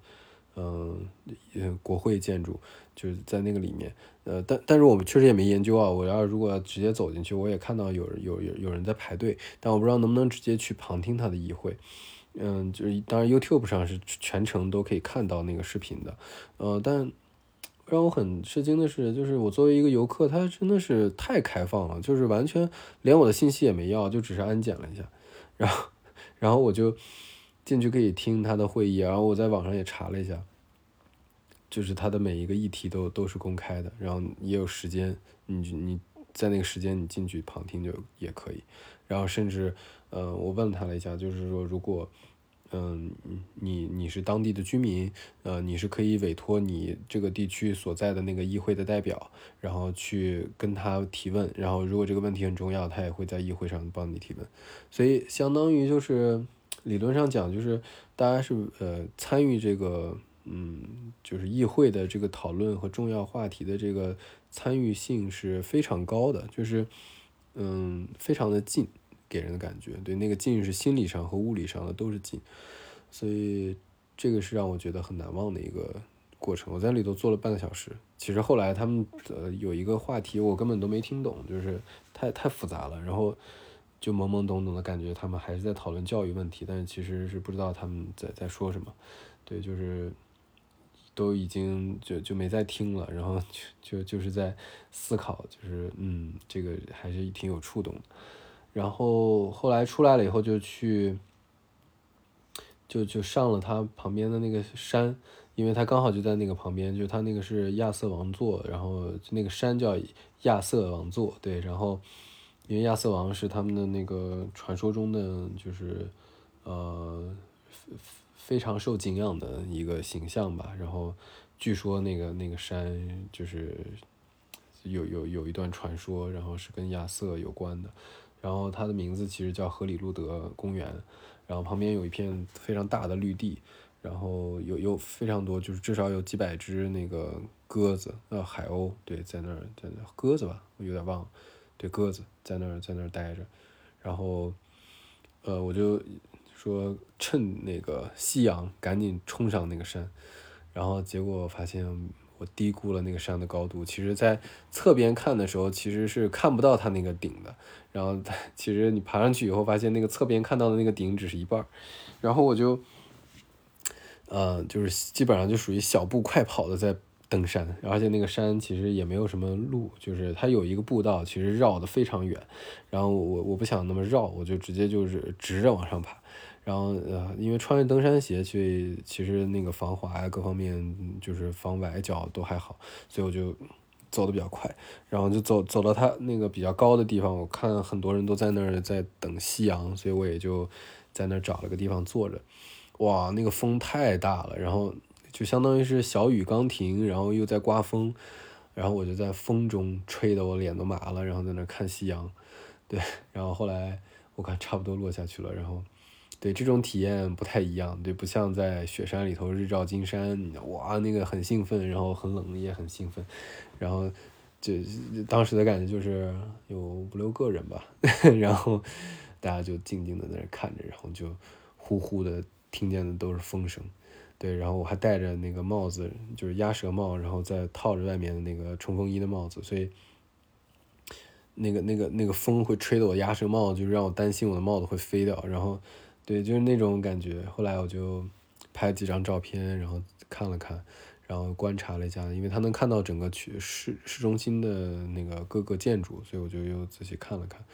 嗯，国会建筑就是在那个里面，呃，但但是我们确实也没研究啊。我要如果直接走进去，我也看到有有有有人在排队，但我不知道能不能直接去旁听他的议会。嗯，就是当然 YouTube 上是全程都可以看到那个视频的，呃，但让我很吃惊的是，就是我作为一个游客，他真的是太开放了，就是完全连我的信息也没要，就只是安检了一下，然后 然后我就。进去可以听他的会议，然后我在网上也查了一下，就是他的每一个议题都都是公开的，然后也有时间，你你在那个时间你进去旁听就也可以，然后甚至，呃，我问他了一下，就是说如果，嗯，你你是当地的居民，呃，你是可以委托你这个地区所在的那个议会的代表，然后去跟他提问，然后如果这个问题很重要，他也会在议会上帮你提问，所以相当于就是。理论上讲，就是大家是呃参与这个嗯，就是议会的这个讨论和重要话题的这个参与性是非常高的，就是嗯非常的近，给人的感觉，对那个近是心理上和物理上的都是近，所以这个是让我觉得很难忘的一个过程。我在里头坐了半个小时，其实后来他们呃有一个话题我根本都没听懂，就是太太复杂了，然后。就懵懵懂懂的感觉，他们还是在讨论教育问题，但是其实是不知道他们在在说什么。对，就是都已经就就没再听了，然后就就就是在思考，就是嗯，这个还是挺有触动的。然后后来出来了以后，就去就就上了他旁边的那个山，因为他刚好就在那个旁边，就他那个是亚瑟王座，然后那个山叫亚瑟王座，对，然后。因为亚瑟王是他们的那个传说中的，就是呃非常受敬仰的一个形象吧。然后据说那个那个山就是有有有一段传说，然后是跟亚瑟有关的。然后它的名字其实叫荷里路德公园，然后旁边有一片非常大的绿地，然后有有非常多，就是至少有几百只那个鸽子，呃，海鸥，对，在那儿，在那鸽子吧，我有点忘了，对，鸽子在那儿在那儿待着，然后，呃，我就说趁那个夕阳赶紧冲上那个山，然后结果发现。我低估了那个山的高度，其实，在侧边看的时候，其实是看不到它那个顶的。然后，其实你爬上去以后，发现那个侧边看到的那个顶只是一半儿。然后我就，呃，就是基本上就属于小步快跑的在登山，而且那个山其实也没有什么路，就是它有一个步道，其实绕的非常远。然后我我不想那么绕，我就直接就是直着往上爬。然后呃，因为穿着登山鞋，所以其实那个防滑呀，各方面就是防崴脚都还好，所以我就走的比较快，然后就走走到它那个比较高的地方，我看很多人都在那儿在等夕阳，所以我也就在那儿找了个地方坐着。哇，那个风太大了，然后就相当于是小雨刚停，然后又在刮风，然后我就在风中吹得我脸都麻了，然后在那看夕阳，对，然后后来我看差不多落下去了，然后。对这种体验不太一样，对，不像在雪山里头日照金山，哇，那个很兴奋，然后很冷也很兴奋，然后就当时的感觉就是有五六个人吧，然后大家就静静的在那看着，然后就呼呼的听见的都是风声，对，然后我还戴着那个帽子，就是鸭舌帽，然后再套着外面的那个冲锋衣的帽子，所以那个那个那个风会吹得我鸭舌帽，就让我担心我的帽子会飞掉，然后。对，就是那种感觉。后来我就拍几张照片，然后看了看，然后观察了一下，因为他能看到整个区市市中心的那个各个建筑，所以我就又仔细看了看，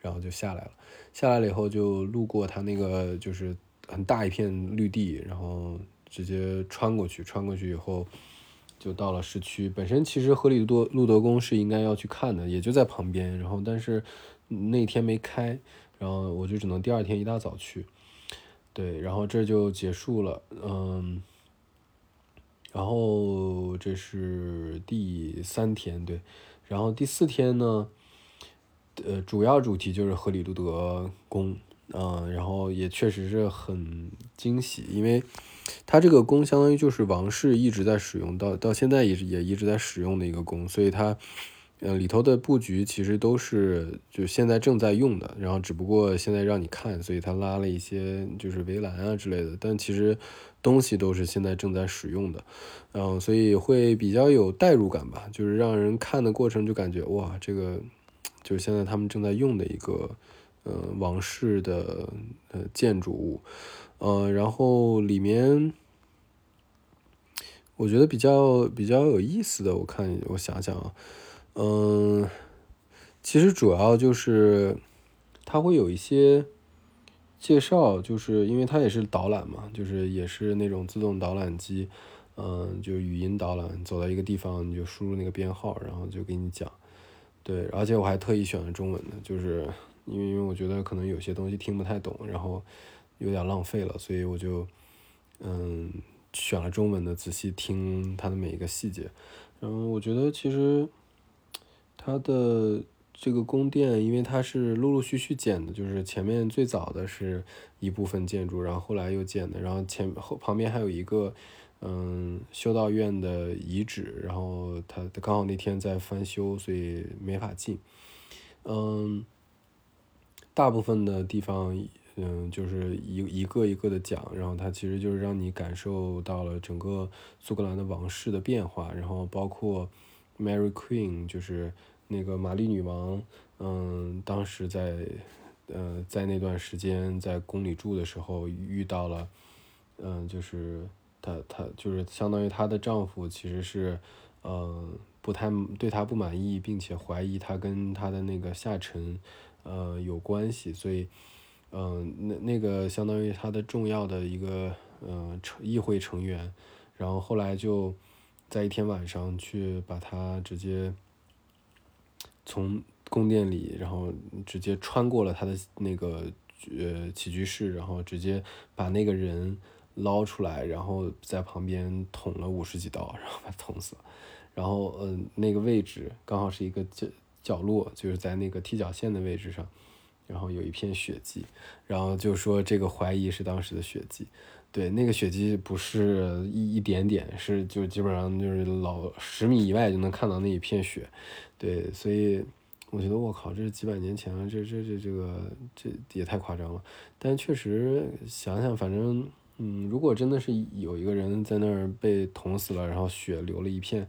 然后就下来了。下来了以后就路过他那个就是很大一片绿地，然后直接穿过去，穿过去以后就到了市区。本身其实河里多路德宫是应该要去看的，也就在旁边，然后但是那天没开，然后我就只能第二天一大早去。对，然后这就结束了，嗯，然后这是第三天，对，然后第四天呢，呃，主要主题就是荷里路德宫，嗯，然后也确实是很惊喜，因为它这个宫相当于就是王室一直在使用，到到现在也是也一直在使用的一个宫，所以它。呃，里头的布局其实都是就现在正在用的，然后只不过现在让你看，所以它拉了一些就是围栏啊之类的，但其实东西都是现在正在使用的，嗯，所以会比较有代入感吧，就是让人看的过程就感觉哇，这个就是现在他们正在用的一个呃王室的呃建筑物，呃，然后里面我觉得比较比较有意思的，我看我想想啊。嗯，其实主要就是它会有一些介绍，就是因为它也是导览嘛，就是也是那种自动导览机，嗯，就语音导览，走到一个地方你就输入那个编号，然后就给你讲。对，而且我还特意选了中文的，就是因为因为我觉得可能有些东西听不太懂，然后有点浪费了，所以我就嗯选了中文的，仔细听它的每一个细节。然后我觉得其实。它的这个宫殿，因为它是陆陆续续建的，就是前面最早的是一部分建筑，然后后来又建的，然后前后旁边还有一个嗯修道院的遗址，然后它刚好那天在翻修，所以没法进。嗯，大部分的地方嗯就是一一个一个的讲，然后它其实就是让你感受到了整个苏格兰的王室的变化，然后包括 Mary Queen 就是。那个玛丽女王，嗯，当时在，呃，在那段时间在宫里住的时候遇到了，嗯，就是她她就是相当于她的丈夫其实是，嗯，不太对她不满意，并且怀疑她跟她的那个下臣，呃，有关系，所以，嗯，那那个相当于他的重要的一个，呃，成议会成员，然后后来就在一天晚上去把他直接。从宫殿里，然后直接穿过了他的那个呃起居室，然后直接把那个人捞出来，然后在旁边捅了五十几刀，然后把他捅死了。然后嗯，那个位置刚好是一个角角落，就是在那个踢脚线的位置上，然后有一片血迹，然后就说这个怀疑是当时的血迹。对，那个血迹不是一一点点，是就基本上就是老十米以外就能看到那一片血。对，所以我觉得我靠，这是几百年前了，这这这这个这也太夸张了。但确实想想，反正嗯，如果真的是有一个人在那儿被捅死了，然后血流了一片，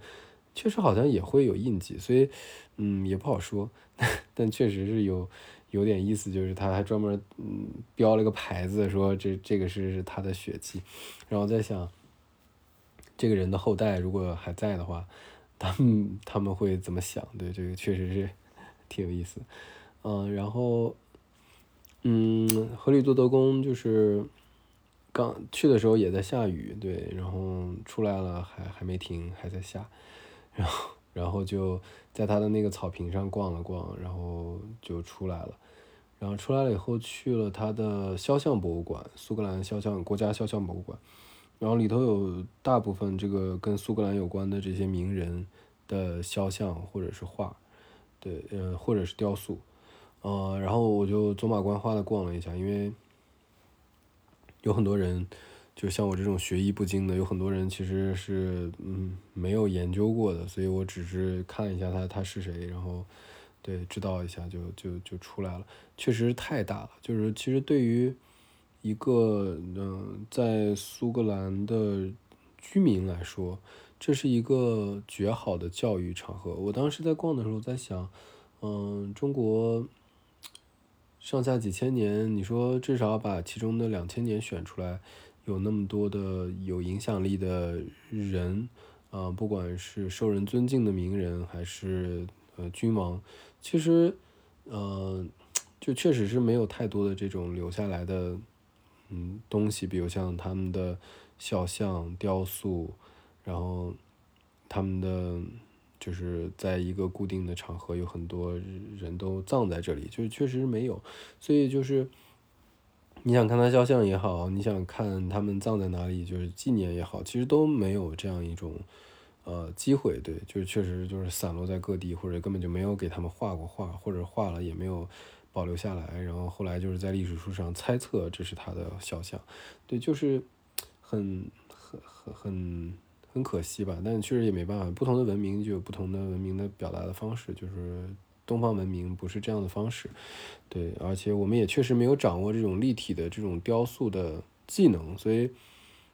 确实好像也会有印记，所以嗯也不好说。但确实是有。有点意思，就是他还专门嗯标了个牌子，说这这个是他的血迹，然后在想，这个人的后代如果还在的话，他们他们会怎么想？对，这个确实是 挺有意思，嗯，然后嗯，河里做德工就是刚去的时候也在下雨，对，然后出来了还还没停，还在下，然后。然后就在他的那个草坪上逛了逛，然后就出来了。然后出来了以后去了他的肖像博物馆，苏格兰肖像国家肖像博物馆。然后里头有大部分这个跟苏格兰有关的这些名人的肖像或者是画，对，呃，或者是雕塑。呃，然后我就走马观花的逛了一下，因为有很多人。就像我这种学艺不精的，有很多人其实是嗯没有研究过的，所以我只是看一下他他是谁，然后对知道一下就就就出来了。确实太大了，就是其实对于一个嗯在苏格兰的居民来说，这是一个绝好的教育场合。我当时在逛的时候在想，嗯，中国上下几千年，你说至少把其中的两千年选出来。有那么多的有影响力的人，啊，不管是受人尊敬的名人，还是呃君王，其实，呃，就确实是没有太多的这种留下来的，嗯，东西，比如像他们的肖像、雕塑，然后他们的就是在一个固定的场合，有很多人都葬在这里，就确实没有，所以就是。你想看他肖像也好，你想看他们葬在哪里，就是纪念也好，其实都没有这样一种，呃，机会。对，就是确实就是散落在各地，或者根本就没有给他们画过画，或者画了也没有保留下来。然后后来就是在历史书上猜测这是他的肖像，对，就是很很很很很可惜吧。但确实也没办法，不同的文明就有不同的文明的表达的方式，就是。东方文明不是这样的方式，对，而且我们也确实没有掌握这种立体的这种雕塑的技能，所以，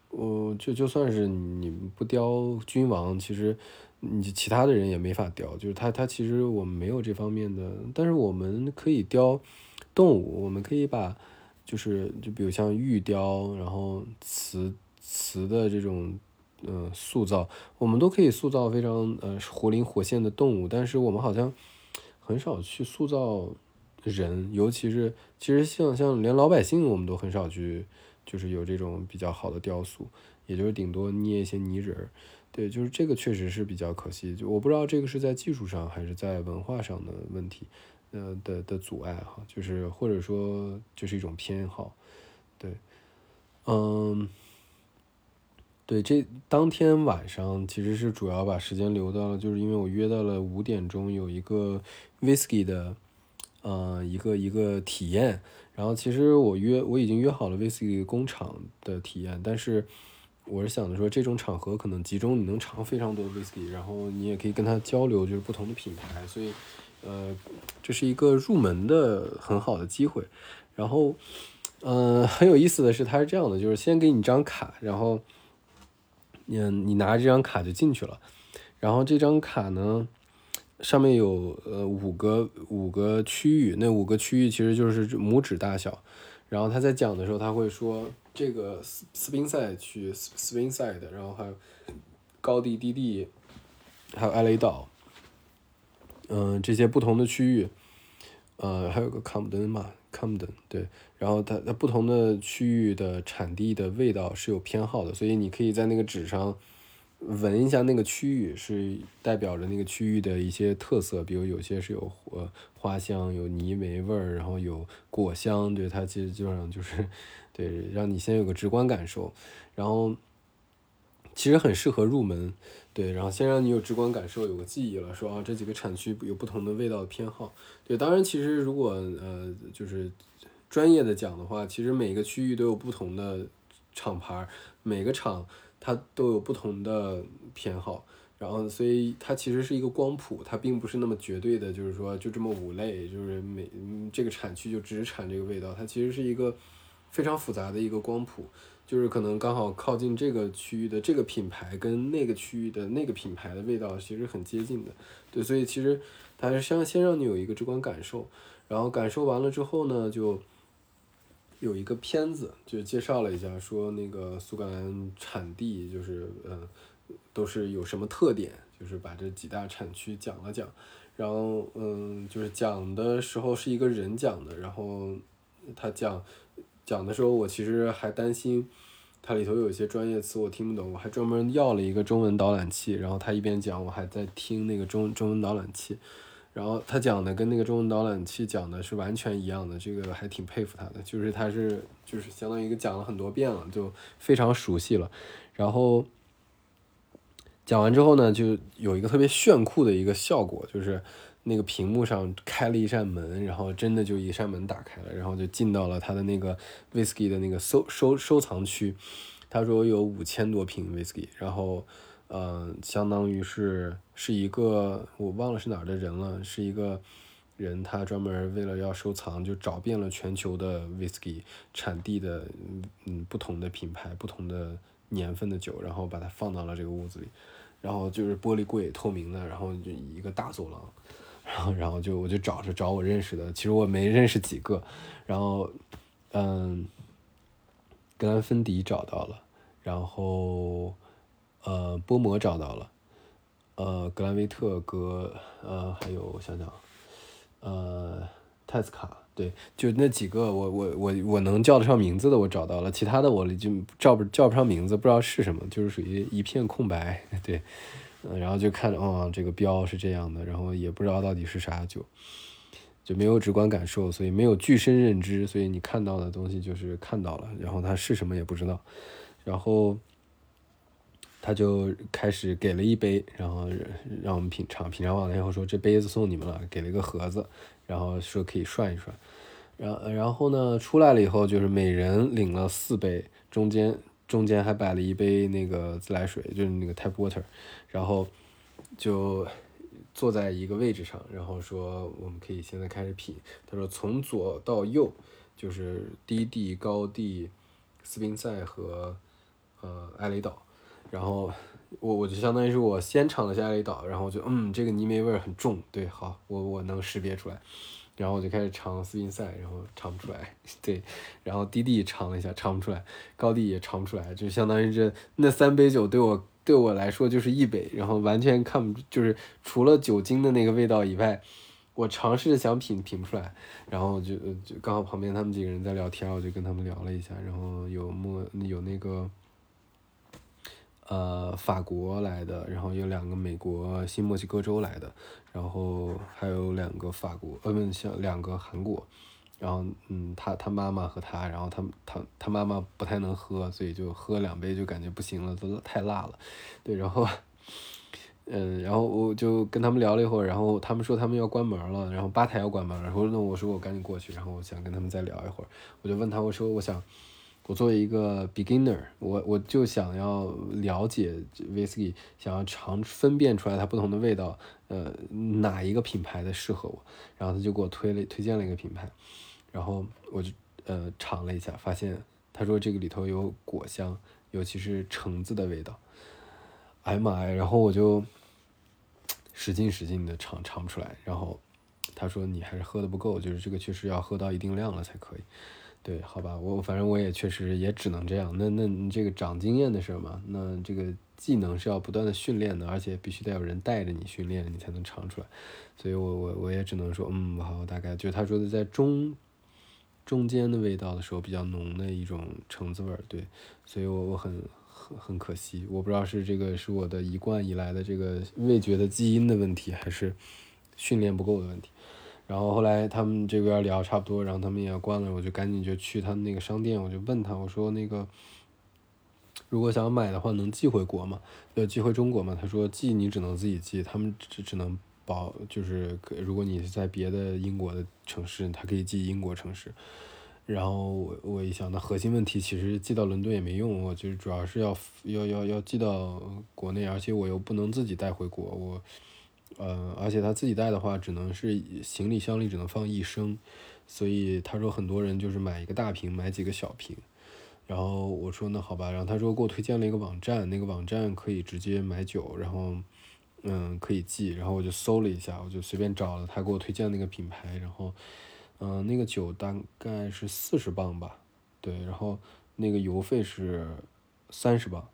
我就就算是你不雕君王，其实你其他的人也没法雕，就是他他其实我们没有这方面的，但是我们可以雕动物，我们可以把就是就比如像玉雕，然后瓷瓷的这种嗯塑造，我们都可以塑造非常呃活灵活现的动物，但是我们好像。很少去塑造人，尤其是其实像像连老百姓，我们都很少去，就是有这种比较好的雕塑，也就是顶多捏一些泥人儿。对，就是这个确实是比较可惜。就我不知道这个是在技术上还是在文化上的问题，呃的的阻碍哈，就是或者说就是一种偏好。对，嗯。对，这当天晚上其实是主要把时间留到了，就是因为我约到了五点钟有一个 whisky 的，呃，一个一个体验。然后其实我约我已经约好了 whisky 工厂的体验，但是我是想着说这种场合可能集中你能尝非常多 whisky，然后你也可以跟他交流，就是不同的品牌，所以呃，这是一个入门的很好的机会。然后，嗯，很有意思的是，它是这样的，就是先给你一张卡，然后。嗯，你拿这张卡就进去了，然后这张卡呢，上面有呃五个五个区域，那五个区域其实就是拇指大小。然后他在讲的时候，他会说这个斯斯宾塞区 spin side，然后还有高地低地，还有艾雷岛，嗯，这些不同的区域，呃，还有个康姆登嘛。Camden 对，然后它它不同的区域的产地的味道是有偏好的，所以你可以在那个纸上，闻一下那个区域，是代表着那个区域的一些特色，比如有些是有呃花香，有泥煤味儿，然后有果香，对它其实基本上就是对让你先有个直观感受，然后其实很适合入门，对，然后先让你有直观感受，有个记忆了，说啊这几个产区有不同的味道偏好，对，当然其实如果呃就是专业的讲的话，其实每个区域都有不同的厂牌，每个厂。它都有不同的偏好，然后所以它其实是一个光谱，它并不是那么绝对的，就是说就这么五类，就是每这个产区就只产这个味道，它其实是一个非常复杂的一个光谱，就是可能刚好靠近这个区域的这个品牌跟那个区域的那个品牌的味道其实很接近的，对，所以其实它是先先让你有一个直观感受，然后感受完了之后呢，就。有一个片子就介绍了一下，说那个苏格兰产地就是嗯，都是有什么特点，就是把这几大产区讲了讲，然后嗯，就是讲的时候是一个人讲的，然后他讲讲的时候，我其实还担心它里头有一些专业词我听不懂，我还专门要了一个中文导览器，然后他一边讲，我还在听那个中中文导览器。然后他讲的跟那个中文导览器讲的是完全一样的，这个还挺佩服他的，就是他是就是相当于一个讲了很多遍了，就非常熟悉了。然后讲完之后呢，就有一个特别炫酷的一个效果，就是那个屏幕上开了一扇门，然后真的就一扇门打开了，然后就进到了他的那个 whisky 的那个收收收藏区。他说有五千多瓶 whisky，然后。嗯，相当于是是一个我忘了是哪儿的人了，是一个人，他专门为了要收藏，就找遍了全球的 whisky 产地的嗯不同的品牌、不同的年份的酒，然后把它放到了这个屋子里，然后就是玻璃柜透明的，然后就一个大走廊，然后然后就我就找着找我认识的，其实我没认识几个，然后嗯，格兰芬迪找到了，然后。呃，波摩找到了，呃，格兰维特格，呃，还有我想想，呃，泰斯卡，对，就那几个，我我我我能叫得上名字的我找到了，其他的我就叫不叫不上名字，不知道是什么，就是属于一片空白，对，嗯，然后就看着，哦，这个标是这样的，然后也不知道到底是啥酒，就没有直观感受，所以没有具身认知，所以你看到的东西就是看到了，然后它是什么也不知道，然后。他就开始给了一杯，然后让我们品尝，品尝完了以后说这杯子送你们了，给了一个盒子，然后说可以涮一涮，然然后呢出来了以后就是每人领了四杯，中间中间还摆了一杯那个自来水，就是那个 tap water，然后就坐在一个位置上，然后说我们可以现在开始品，他说从左到右就是低地、高地、斯宾塞和呃艾雷岛。然后我我就相当于是我先尝了下雷岛，然后就嗯这个泥煤味儿很重，对，好我我能识别出来，然后我就开始尝斯宾塞，然后尝不出来，对，然后低地尝了一下，尝不出来，高地也尝不出来，就相当于这那三杯酒对我对我来说就是一杯，然后完全看不就是除了酒精的那个味道以外，我尝试着想品品不出来，然后就就刚好旁边他们几个人在聊天，我就跟他们聊了一下，然后有莫有那个。呃，法国来的，然后有两个美国新墨西哥州来的，然后还有两个法国，呃，不，像两个韩国，然后嗯，他他妈妈和他，然后他他他妈妈不太能喝，所以就喝两杯就感觉不行了，都太辣了，对，然后嗯，然后我就跟他们聊了一会儿，然后他们说他们要关门了，然后吧台要关门，然后那我说我赶紧过去，然后我想跟他们再聊一会儿，我就问他我说我想。我作为一个 beginner，我我就想要了解 whisky，想要尝分辨出来它不同的味道，呃，哪一个品牌的适合我？然后他就给我推了推荐了一个品牌，然后我就呃尝了一下，发现他说这个里头有果香，尤其是橙子的味道。哎呀妈呀！然后我就使劲使劲的尝尝不出来，然后他说你还是喝的不够，就是这个确实要喝到一定量了才可以。对，好吧，我反正我也确实也只能这样。那那你这个长经验的事嘛，那这个技能是要不断的训练的，而且必须得有人带着你训练，你才能尝出来。所以我我我也只能说，嗯，好，大概就他说的在中中间的味道的时候比较浓的一种橙子味儿，对，所以我我很很很可惜，我不知道是这个是我的一贯以来的这个味觉的基因的问题，还是训练不够的问题。然后后来他们这边聊差不多，然后他们也关了，我就赶紧就去他们那个商店，我就问他，我说那个如果想买的话，能寄回国吗？要，寄回中国吗？他说寄你只能自己寄，他们只只能保，就是如果你是在别的英国的城市，他可以寄英国城市。然后我我一想，那核心问题其实寄到伦敦也没用，我就主要是要要要要寄到国内，而且我又不能自己带回国，我，呃，而且他自己带的话，只能是行李箱里只能放一升，所以他说很多人就是买一个大瓶，买几个小瓶，然后我说那好吧，然后他说给我推荐了一个网站，那个网站可以直接买酒，然后嗯可以寄，然后我就搜了一下，我就随便找了他给我推荐那个品牌，然后。嗯，那个酒大概是四十磅吧，对，然后那个邮费是三十磅，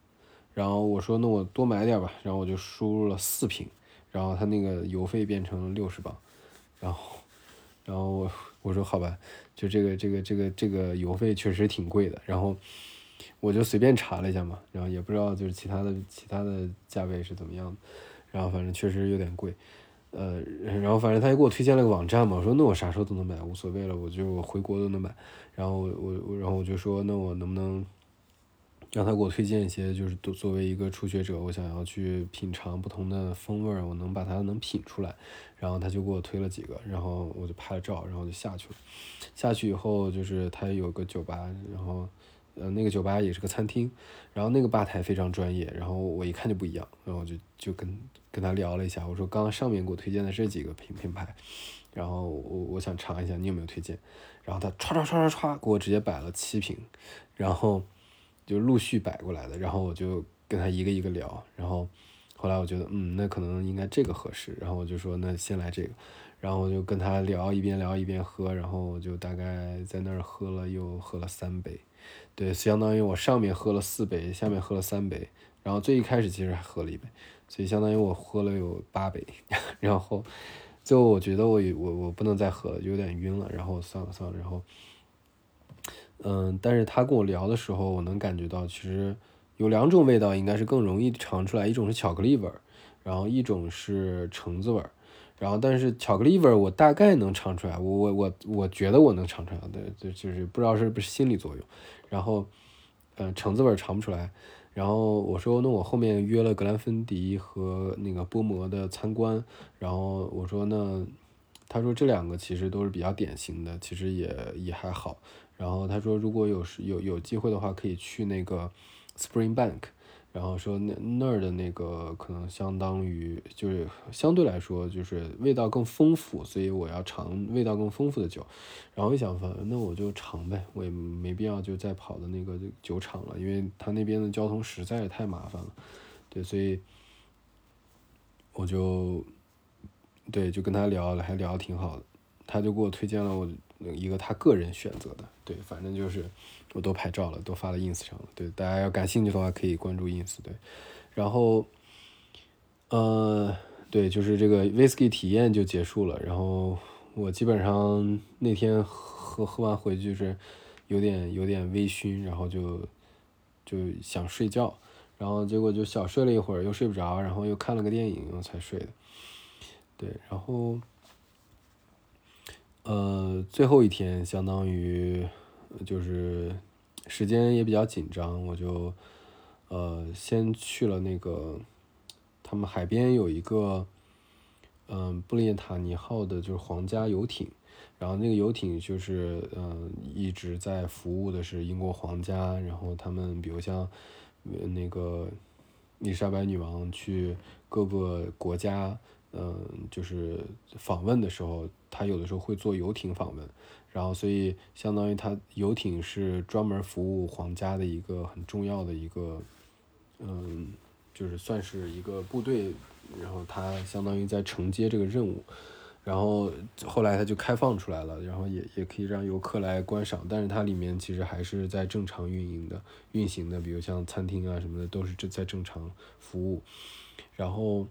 然后我说那我多买点吧，然后我就输入了四瓶，然后他那个邮费变成了六十磅，然后，然后我我说好吧，就这个这个这个这个邮费确实挺贵的，然后我就随便查了一下嘛，然后也不知道就是其他的其他的价位是怎么样的，然后反正确实有点贵。呃，然后反正他就给我推荐了个网站嘛，我说那我啥时候都能买，无所谓了，我就我回国都能买。然后我我然后我就说那我能不能让他给我推荐一些，就是作作为一个初学者，我想要去品尝不同的风味儿，我能把它能品出来。然后他就给我推了几个，然后我就拍了照，然后就下去了。下去以后就是他有个酒吧，然后。呃，那个酒吧也是个餐厅，然后那个吧台非常专业，然后我一看就不一样，然后就就跟跟他聊了一下，我说刚刚上面给我推荐的这几个品品牌，然后我我想尝一下，你有没有推荐？然后他唰唰唰唰唰给我直接摆了七瓶，然后就陆续摆过来的，然后我就跟他一个一个聊，然后后来我觉得嗯，那可能应该这个合适，然后我就说那先来这个，然后我就跟他聊，一边聊一边喝，然后我就大概在那儿喝了又喝了三杯。对，相当于我上面喝了四杯，下面喝了三杯，然后最一开始其实还喝了一杯，所以相当于我喝了有八杯，然后最后我觉得我我我不能再喝了，有点晕了，然后算了算了，然后嗯，但是他跟我聊的时候，我能感觉到其实有两种味道应该是更容易尝出来，一种是巧克力味儿，然后一种是橙子味儿。然后，但是巧克力味儿我大概能尝出来，我我我我觉得我能尝出来，对，就是不知道是不是心理作用。然后，嗯，橙子味儿尝不出来。然后我说，那我后面约了格兰芬迪和那个波摩的参观。然后我说，那他说这两个其实都是比较典型的，其实也也还好。然后他说，如果有时有有机会的话，可以去那个 Spring Bank。然后说那那儿的那个可能相当于就是相对来说就是味道更丰富，所以我要尝味道更丰富的酒。然后一想，反那我就尝呗，我也没必要就再跑到那个酒厂了，因为他那边的交通实在是太麻烦了。对，所以我就对就跟他聊了，还聊的挺好的。他就给我推荐了我一个他个人选择的，对，反正就是。我都拍照了，都发了 ins 上了。对，大家要感兴趣的话可以关注 ins。对，然后，呃，对，就是这个 whisky 体验就结束了。然后我基本上那天喝喝完回去就是有点有点微醺，然后就就想睡觉，然后结果就小睡了一会儿，又睡不着，然后又看了个电影才睡的。对，然后，呃，最后一天相当于。就是时间也比较紧张，我就呃先去了那个他们海边有一个嗯布列塔尼号的，就是皇家游艇，然后那个游艇就是嗯一直在服务的是英国皇家，然后他们比如像那个伊丽莎白女王去各个国家嗯就是访问的时候，他有的时候会坐游艇访问。然后，所以相当于他游艇是专门服务皇家的一个很重要的一个，嗯，就是算是一个部队，然后它相当于在承接这个任务，然后后来它就开放出来了，然后也也可以让游客来观赏，但是它里面其实还是在正常运营的运行的，比如像餐厅啊什么的都是正在正常服务，然后。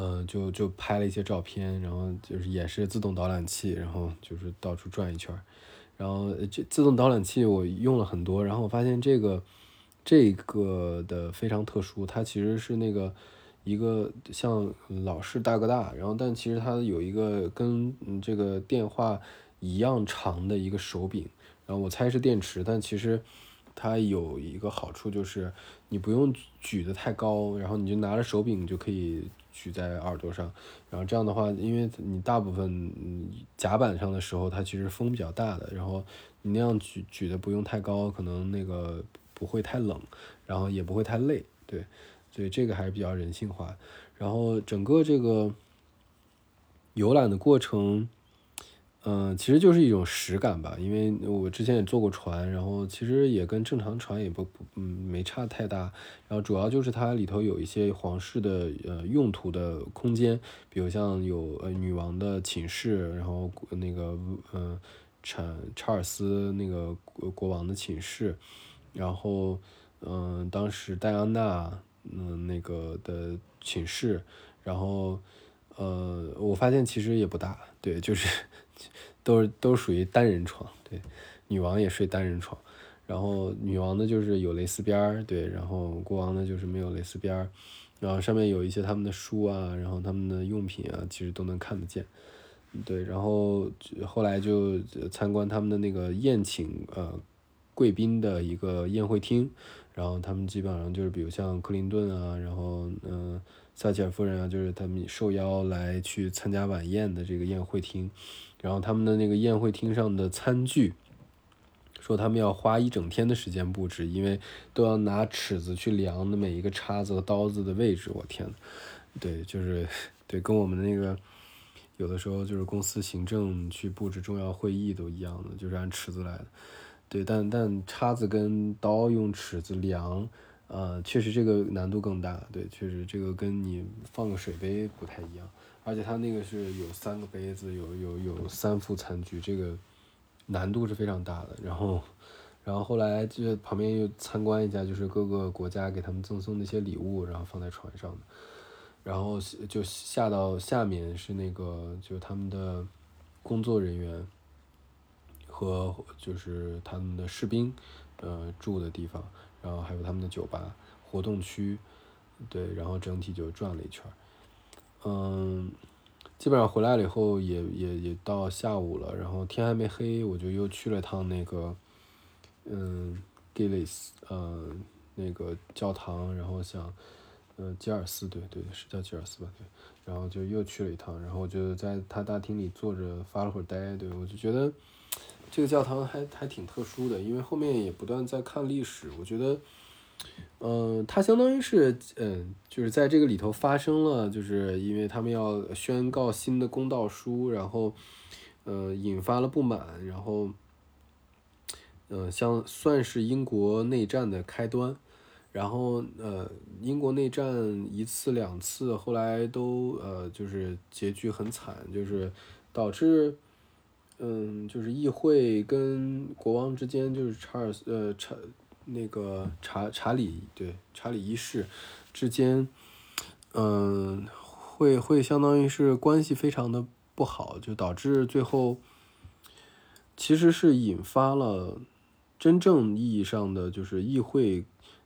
嗯，就就拍了一些照片，然后就是也是自动导览器，然后就是到处转一圈然后这自动导览器我用了很多，然后我发现这个这个的非常特殊，它其实是那个一个像老式大哥大，然后但其实它有一个跟这个电话一样长的一个手柄，然后我猜是电池，但其实它有一个好处就是你不用举得太高，然后你就拿着手柄就可以。举在耳朵上，然后这样的话，因为你大部分甲板上的时候，它其实风比较大的，然后你那样举举的不用太高，可能那个不会太冷，然后也不会太累，对，所以这个还是比较人性化。然后整个这个游览的过程。嗯，其实就是一种实感吧，因为我之前也坐过船，然后其实也跟正常船也不嗯没差太大，然后主要就是它里头有一些皇室的呃用途的空间，比如像有呃女王的寝室，然后那个嗯查查尔斯那个国王的寝室，然后嗯当时戴安娜嗯那个的寝室，然后呃我发现其实也不大，对，就是。都是都属于单人床，对，女王也睡单人床，然后女王的就是有蕾丝边儿，对，然后国王的就是没有蕾丝边儿，然后上面有一些他们的书啊，然后他们的用品啊，其实都能看得见，对，然后后来就参观他们的那个宴请呃贵宾的一个宴会厅，然后他们基本上就是比如像克林顿啊，然后嗯。撒切尔夫人啊，就是他们受邀来去参加晚宴的这个宴会厅，然后他们的那个宴会厅上的餐具，说他们要花一整天的时间布置，因为都要拿尺子去量的每一个叉子和刀子的位置。我天，对，就是对，跟我们那个有的时候就是公司行政去布置重要会议都一样的，就是按尺子来的。对，但但叉子跟刀用尺子量。呃，确实这个难度更大，对，确实这个跟你放个水杯不太一样，而且它那个是有三个杯子，有有有三副餐具，这个难度是非常大的。然后，然后后来就旁边又参观一下，就是各个国家给他们赠送的一些礼物，然后放在船上的。然后就下到下面是那个，就是他们的工作人员和就是他们的士兵，呃，住的地方。然后还有他们的酒吧、活动区，对，然后整体就转了一圈，嗯，基本上回来了以后也也也到下午了，然后天还没黑，我就又去了趟那个，嗯，Gillis，呃，那个教堂，然后想，呃，吉尔斯，对对是叫吉尔斯吧，对，然后就又去了一趟，然后就在他大厅里坐着发了会儿呆，对我就觉得。这个教堂还还挺特殊的，因为后面也不断在看历史。我觉得，嗯，它相当于是，嗯，就是在这个里头发生了，就是因为他们要宣告新的公道书，然后，呃，引发了不满，然后，嗯，像算是英国内战的开端。然后，呃，英国内战一次两次，后来都呃，就是结局很惨，就是导致。嗯，就是议会跟国王之间，就是查尔斯呃查那个查查理对查理一世之间，嗯，会会相当于是关系非常的不好，就导致最后其实是引发了真正意义上的就是议会，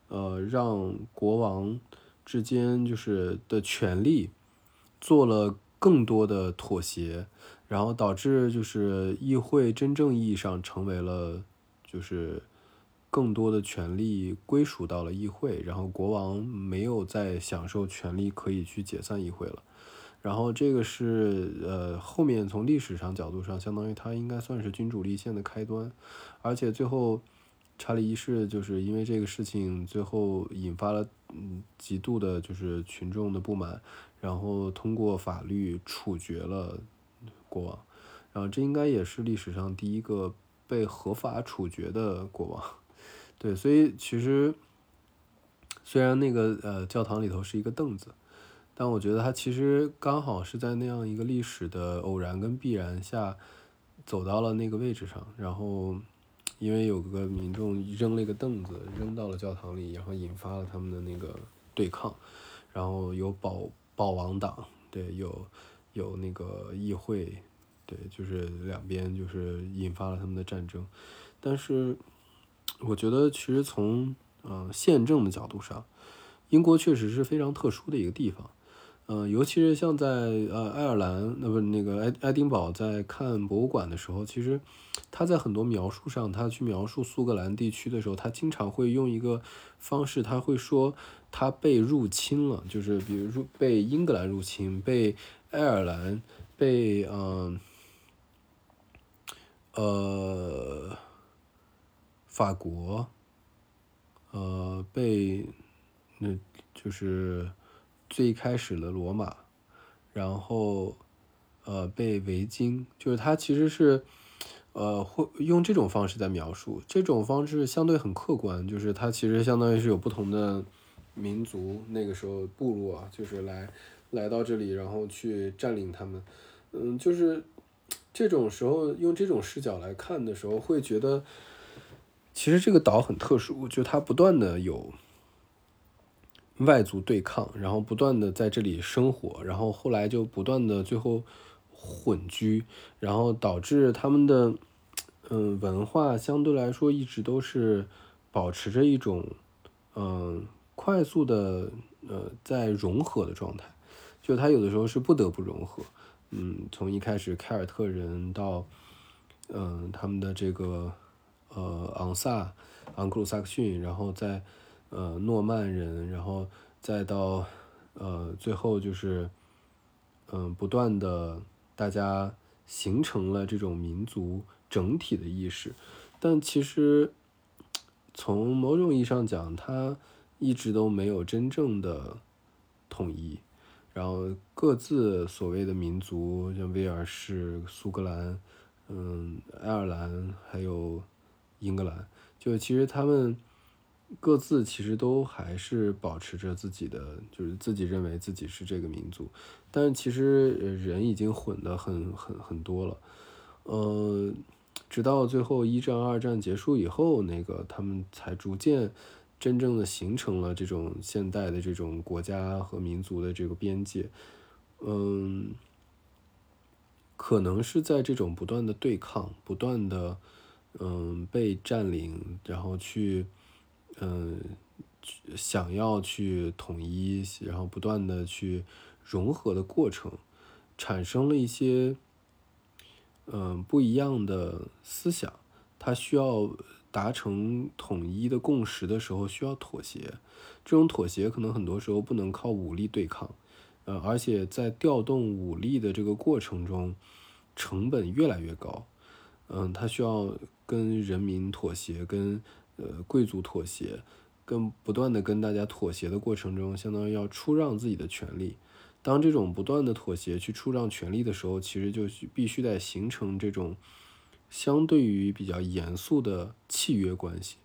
呃，让国王之间就是的权利做了更多的妥协。然后导致就是议会真正意义上成为了，就是更多的权利归属到了议会，然后国王没有再享受权利可以去解散议会了。然后这个是呃后面从历史上角度上，相当于他应该算是君主立宪的开端，而且最后查理一世就是因为这个事情最后引发了嗯极度的就是群众的不满，然后通过法律处决了。国王，然后这应该也是历史上第一个被合法处决的国王，对，所以其实虽然那个呃教堂里头是一个凳子，但我觉得它其实刚好是在那样一个历史的偶然跟必然下走到了那个位置上，然后因为有个民众扔了一个凳子扔到了教堂里，然后引发了他们的那个对抗，然后有保保王党，对，有。有那个议会，对，就是两边就是引发了他们的战争，但是我觉得其实从呃宪政的角度上，英国确实是非常特殊的一个地方。嗯，尤其是像在呃爱尔兰，那不那个爱爱丁堡，在看博物馆的时候，其实他在很多描述上，他去描述苏格兰地区的时候，他经常会用一个方式，他会说他被入侵了，就是比如说被英格兰入侵，被爱尔兰，被嗯呃法国，呃被那就是。最开始的罗马，然后，呃，被维京，就是他其实是，呃，会用这种方式在描述，这种方式相对很客观，就是他其实相当于是有不同的民族，那个时候部落啊，就是来来到这里，然后去占领他们，嗯，就是这种时候用这种视角来看的时候，会觉得，其实这个岛很特殊，就它不断的有。外族对抗，然后不断的在这里生活，然后后来就不断的最后混居，然后导致他们的嗯文化相对来说一直都是保持着一种嗯快速的呃在融合的状态，就他有的时候是不得不融合，嗯，从一开始凯尔特人到嗯他们的这个呃昂萨昂克鲁萨克逊，然后再。呃，诺曼人，然后再到，呃，最后就是，嗯，不断的大家形成了这种民族整体的意识，但其实从某种意义上讲，它一直都没有真正的统一，然后各自所谓的民族，像威尔士、苏格兰，嗯，爱尔兰还有英格兰，就其实他们。各自其实都还是保持着自己的，就是自己认为自己是这个民族，但其实人已经混得很很很多了，呃，直到最后一战、二战结束以后，那个他们才逐渐真正的形成了这种现代的这种国家和民族的这个边界，嗯，可能是在这种不断的对抗、不断的嗯被占领，然后去。嗯，想要去统一，然后不断的去融合的过程，产生了一些嗯不一样的思想。它需要达成统一的共识的时候，需要妥协。这种妥协可能很多时候不能靠武力对抗，呃，而且在调动武力的这个过程中，成本越来越高。嗯，它需要跟人民妥协，跟。呃，贵族妥协，跟不断的跟大家妥协的过程中，相当于要出让自己的权利。当这种不断的妥协去出让权利的时候，其实就必须得形成这种相对于比较严肃的契约关系，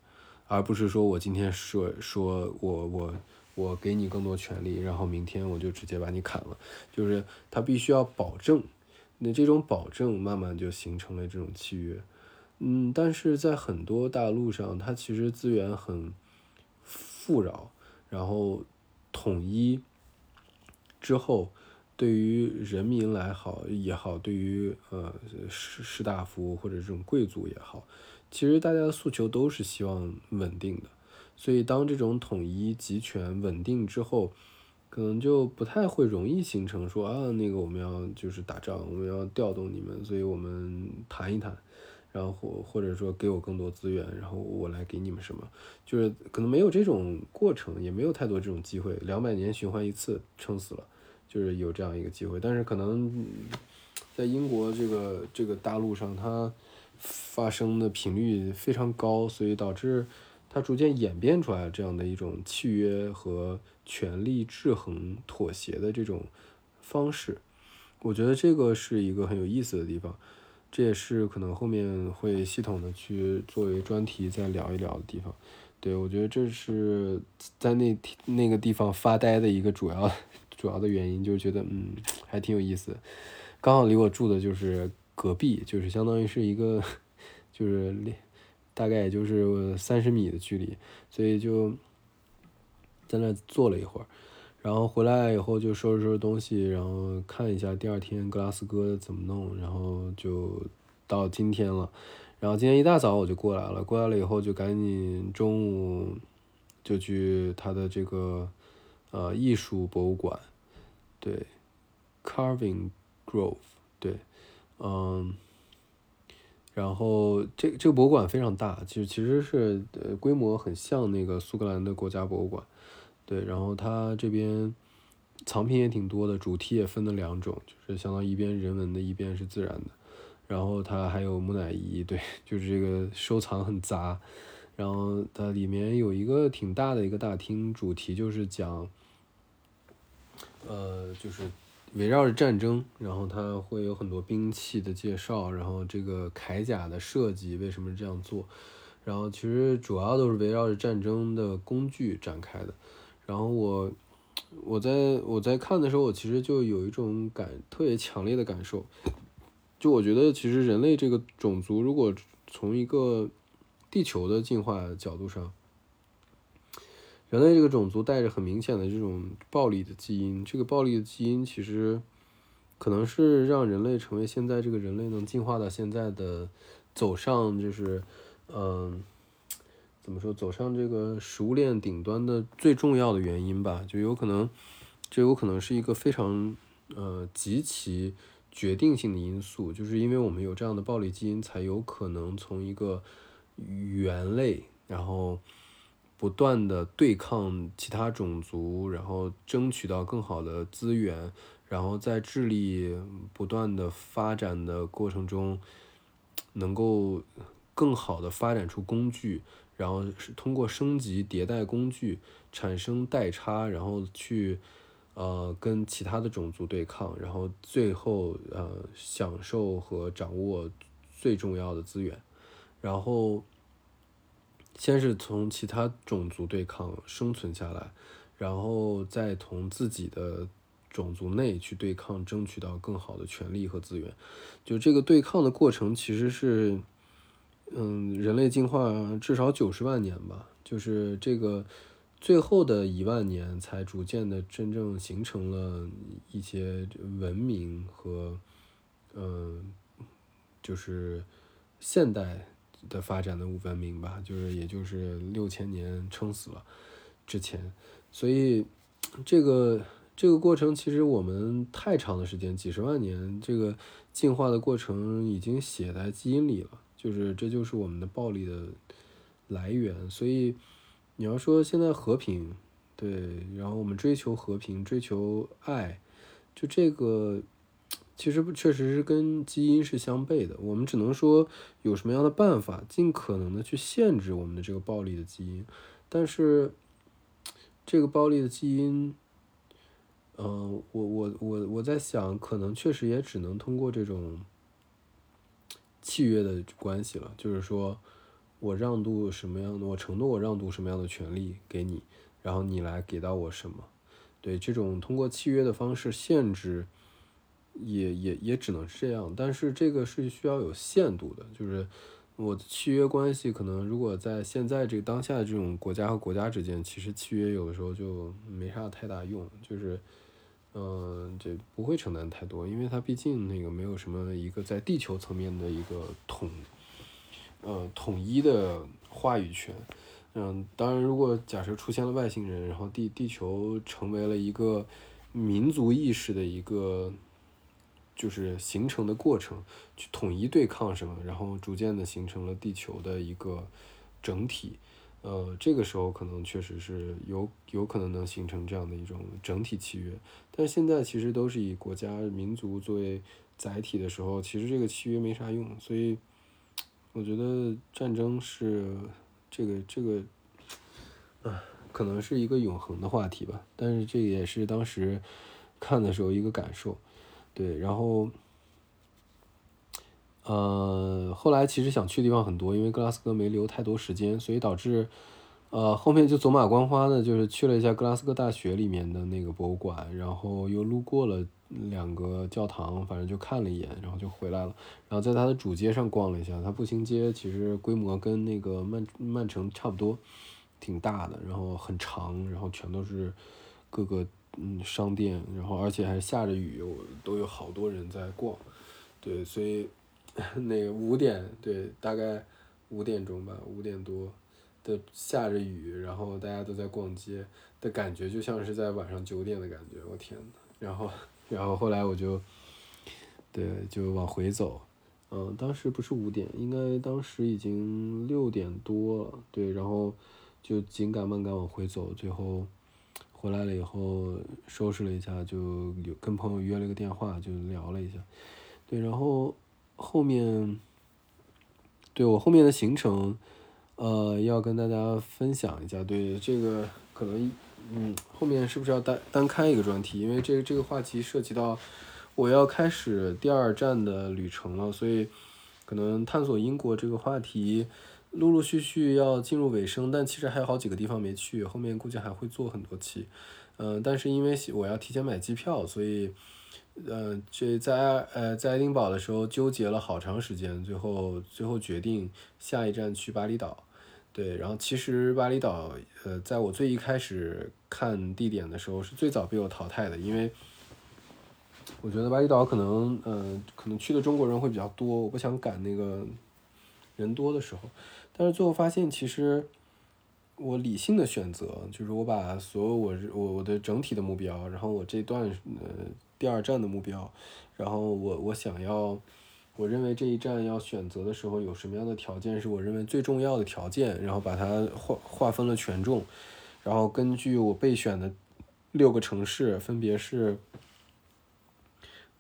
而不是说我今天说说我我我给你更多权利，然后明天我就直接把你砍了。就是他必须要保证，那这种保证慢慢就形成了这种契约。嗯，但是在很多大陆上，它其实资源很富饶，然后统一之后，对于人民来好也好，对于呃士士大夫或者这种贵族也好，其实大家的诉求都是希望稳定的。所以当这种统一集权稳定之后，可能就不太会容易形成说啊，那个我们要就是打仗，我们要调动你们，所以我们谈一谈。然后或者说给我更多资源，然后我来给你们什么，就是可能没有这种过程，也没有太多这种机会。两百年循环一次，撑死了，就是有这样一个机会。但是可能在英国这个这个大陆上，它发生的频率非常高，所以导致它逐渐演变出来这样的一种契约和权力制衡、妥协的这种方式。我觉得这个是一个很有意思的地方。这也是可能后面会系统的去作为专题再聊一聊的地方，对我觉得这是在那那个地方发呆的一个主要 主要的原因，就是觉得嗯还挺有意思，刚好离我住的就是隔壁，就是相当于是一个 就是大概也就是三十米的距离，所以就在那坐了一会儿。然后回来以后就收拾收拾东西，然后看一下第二天格拉斯哥怎么弄，然后就到今天了。然后今天一大早我就过来了，过来了以后就赶紧中午就去他的这个呃艺术博物馆，对，Carving Grove，对，嗯，然后这这个博物馆非常大，其实其实是呃规模很像那个苏格兰的国家博物馆，对，然后它这边藏品也挺多的，主题也分了两种，就是相当于一边人文的，一边是自然的。然后它还有木乃伊，对，就是这个收藏很杂。然后它里面有一个挺大的一个大厅，主题就是讲，呃，就是围绕着战争，然后它会有很多兵器的介绍，然后这个铠甲的设计为什么这样做，然后其实主要都是围绕着战争的工具展开的。然后我我在我在看的时候，我其实就有一种感特别强烈的感受。就我觉得，其实人类这个种族，如果从一个地球的进化角度上，人类这个种族带着很明显的这种暴力的基因，这个暴力的基因其实可能是让人类成为现在这个人类能进化到现在的走上就是嗯怎么说走上这个食物链顶端的最重要的原因吧？就有可能这有可能是一个非常呃极其。决定性的因素，就是因为我们有这样的暴力基因，才有可能从一个猿类，然后不断的对抗其他种族，然后争取到更好的资源，然后在智力不断的发展的过程中，能够更好的发展出工具，然后是通过升级迭代工具产生代差，然后去。呃，跟其他的种族对抗，然后最后呃享受和掌握最重要的资源，然后先是从其他种族对抗生存下来，然后再从自己的种族内去对抗，争取到更好的权利和资源。就这个对抗的过程，其实是嗯，人类进化至少九十万年吧，就是这个。最后的一万年才逐渐的真正形成了一些文明和，嗯，就是现代的发展的文明吧，就是也就是六千年撑死了之前，所以这个这个过程其实我们太长的时间，几十万年这个进化的过程已经写在基因里了，就是这就是我们的暴力的来源，所以。你要说现在和平，对，然后我们追求和平，追求爱，就这个，其实不确实是跟基因是相悖的。我们只能说有什么样的办法，尽可能的去限制我们的这个暴力的基因，但是这个暴力的基因，嗯，我我我我在想，可能确实也只能通过这种契约的关系了，就是说。我让渡什么样的？我承诺我让渡什么样的权利给你，然后你来给到我什么？对，这种通过契约的方式限制，也也也只能是这样。但是这个是需要有限度的，就是我契约关系可能如果在现在这个当下的这种国家和国家之间，其实契约有的时候就没啥太大用，就是嗯，这不会承担太多，因为它毕竟那个没有什么一个在地球层面的一个统。呃，统一的话语权，嗯，当然，如果假设出现了外星人，然后地地球成为了一个民族意识的一个就是形成的过程，去统一对抗什么，然后逐渐的形成了地球的一个整体，呃，这个时候可能确实是有有可能能形成这样的一种整体契约，但现在其实都是以国家民族作为载体的时候，其实这个契约没啥用，所以。我觉得战争是这个这个，啊，可能是一个永恒的话题吧。但是这也是当时看的时候一个感受，对。然后，呃，后来其实想去的地方很多，因为格拉斯哥没留太多时间，所以导致。呃，后面就走马观花的，就是去了一下格拉斯哥大学里面的那个博物馆，然后又路过了两个教堂，反正就看了一眼，然后就回来了。然后在它的主街上逛了一下，它步行街其实规模跟那个曼曼城差不多，挺大的，然后很长，然后全都是各个嗯商店，然后而且还下着雨，都有好多人在逛。对，所以 那个五点，对，大概五点钟吧，五点多。的下着雨，然后大家都在逛街的感觉，就像是在晚上九点的感觉，我天呐，然后，然后后来我就，对，就往回走，嗯，当时不是五点，应该当时已经六点多了，对，然后就紧赶慢赶往回走，最后回来了以后收拾了一下，就有跟朋友约了个电话，就聊了一下，对，然后后面，对我后面的行程。呃，要跟大家分享一下，对这个可能，嗯，后面是不是要单单开一个专题？因为这个这个话题涉及到我要开始第二站的旅程了，所以可能探索英国这个话题陆陆续续要进入尾声，但其实还有好几个地方没去，后面估计还会做很多期。嗯，但是因为我要提前买机票，所以，呃，这在呃在爱丁堡的时候纠结了好长时间，最后最后决定下一站去巴厘岛。对，然后其实巴厘岛，呃，在我最一开始看地点的时候，是最早被我淘汰的，因为我觉得巴厘岛可能，呃，可能去的中国人会比较多，我不想赶那个人多的时候。但是最后发现，其实我理性的选择，就是我把所有我我我的整体的目标，然后我这段呃第二站的目标，然后我我想要。我认为这一站要选择的时候有什么样的条件是我认为最重要的条件，然后把它划划分了权重，然后根据我备选的六个城市，分别是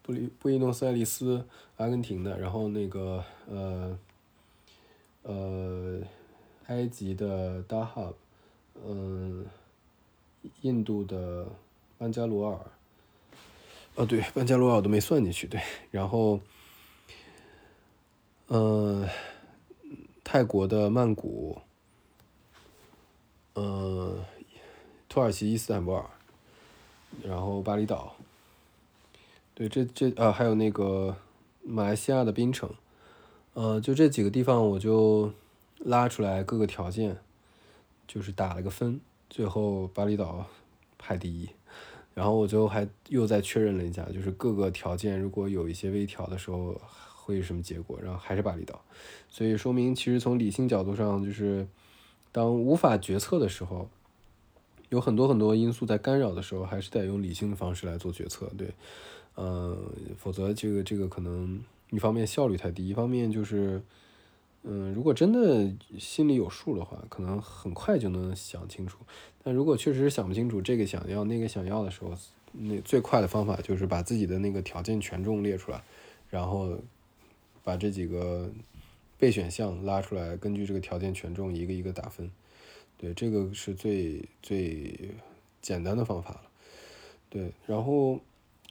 布里布宜诺斯艾利斯，阿根廷的，然后那个呃呃埃及的达哈，嗯，印度的班加罗尔，哦对，班加罗尔我都没算进去，对，然后。嗯，泰国的曼谷，嗯，土耳其伊斯坦布尔，然后巴厘岛，对，这这啊，还有那个马来西亚的槟城，呃，就这几个地方，我就拉出来各个条件，就是打了个分，最后巴厘岛排第一，然后我最后还又再确认了一下，就是各个条件如果有一些微调的时候。会是什么结果？然后还是巴厘岛，所以说明其实从理性角度上，就是当无法决策的时候，有很多很多因素在干扰的时候，还是得用理性的方式来做决策。对，呃，否则这个这个可能一方面效率太低，一方面就是，嗯，如果真的心里有数的话，可能很快就能想清楚。但如果确实想不清楚，这个想要那个想要的时候，那最快的方法就是把自己的那个条件权重列出来，然后。把这几个备选项拉出来，根据这个条件权重一个一个打分，对，这个是最最简单的方法了。对，然后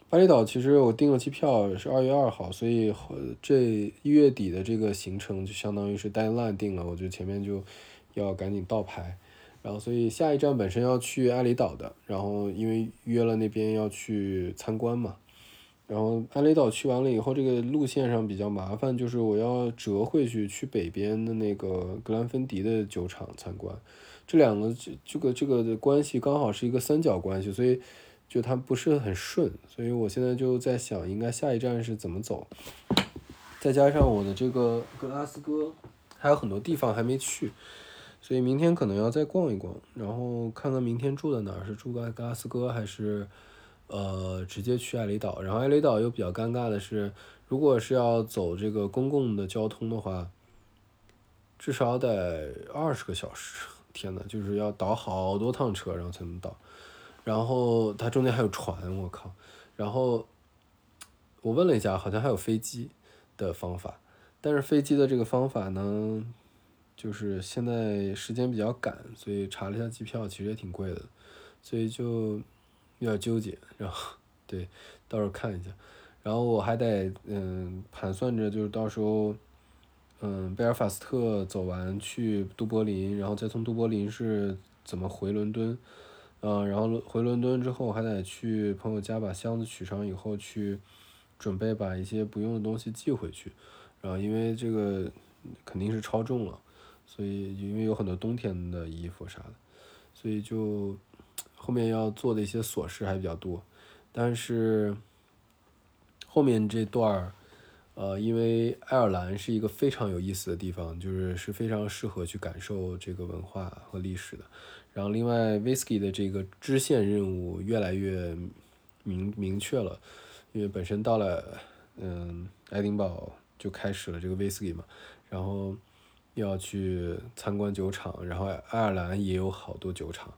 巴厘岛其实我订了机票是二月二号，所以这一月底的这个行程就相当于是单烂定了，我就前面就要赶紧倒排。然后所以下一站本身要去阿里岛的，然后因为约了那边要去参观嘛。然后安雷岛去完了以后，这个路线上比较麻烦，就是我要折回去去北边的那个格兰芬迪的酒厂参观，这两个这这个这个的关系刚好是一个三角关系，所以就它不是很顺，所以我现在就在想，应该下一站是怎么走，再加上我的这个格拉斯哥还有很多地方还没去，所以明天可能要再逛一逛，然后看看明天住在哪儿，是住在格拉斯哥还是。呃，直接去艾雷岛，然后艾雷岛又比较尴尬的是，如果是要走这个公共的交通的话，至少得二十个小时。天呐，就是要倒好多趟车，然后才能到。然后它中间还有船，我靠。然后我问了一下，好像还有飞机的方法，但是飞机的这个方法呢，就是现在时间比较赶，所以查了一下机票，其实也挺贵的，所以就。有点纠结，然后对，到时候看一下，然后我还得嗯盘算着，就是到时候嗯贝尔法斯特走完去都柏林，然后再从都柏林是怎么回伦敦，嗯，然后回伦敦之后还得去朋友家把箱子取上以后去准备把一些不用的东西寄回去，然后因为这个肯定是超重了，所以因为有很多冬天的衣服啥的，所以就。后面要做的一些琐事还比较多，但是后面这段儿，呃，因为爱尔兰是一个非常有意思的地方，就是是非常适合去感受这个文化和历史的。然后，另外，whisky 的这个支线任务越来越明明确了，因为本身到了，嗯，爱丁堡就开始了这个 whisky 嘛，然后要去参观酒厂，然后爱尔兰也有好多酒厂，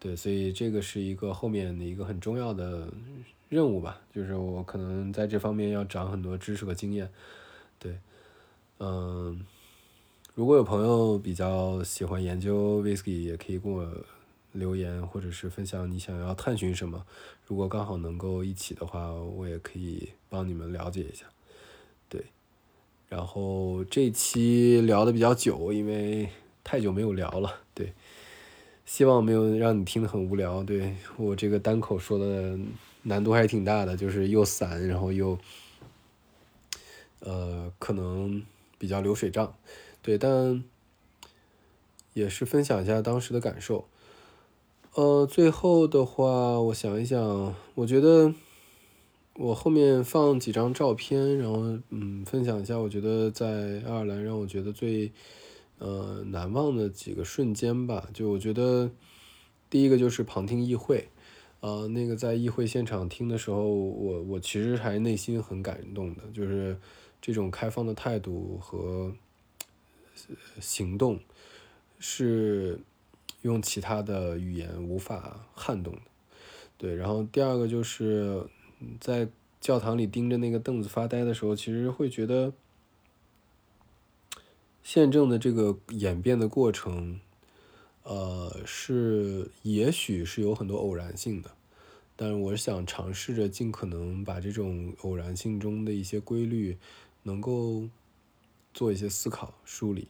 对，所以这个是一个后面的一个很重要的。任务吧，就是我可能在这方面要长很多知识和经验，对，嗯，如果有朋友比较喜欢研究 whisky，也可以跟我留言或者是分享你想要探寻什么，如果刚好能够一起的话，我也可以帮你们了解一下，对，然后这期聊的比较久，因为太久没有聊了，对，希望没有让你听得很无聊，对我这个单口说的。难度还是挺大的，就是又散，然后又，呃，可能比较流水账，对，但也是分享一下当时的感受。呃，最后的话，我想一想，我觉得我后面放几张照片，然后嗯，分享一下，我觉得在爱尔兰让我觉得最呃难忘的几个瞬间吧。就我觉得第一个就是旁听议会。呃，那个在议会现场听的时候，我我其实还内心很感动的，就是这种开放的态度和行动，是用其他的语言无法撼动的。对，然后第二个就是在教堂里盯着那个凳子发呆的时候，其实会觉得宪政的这个演变的过程。呃，是，也许是有很多偶然性的，但是我想尝试着尽可能把这种偶然性中的一些规律，能够做一些思考梳理，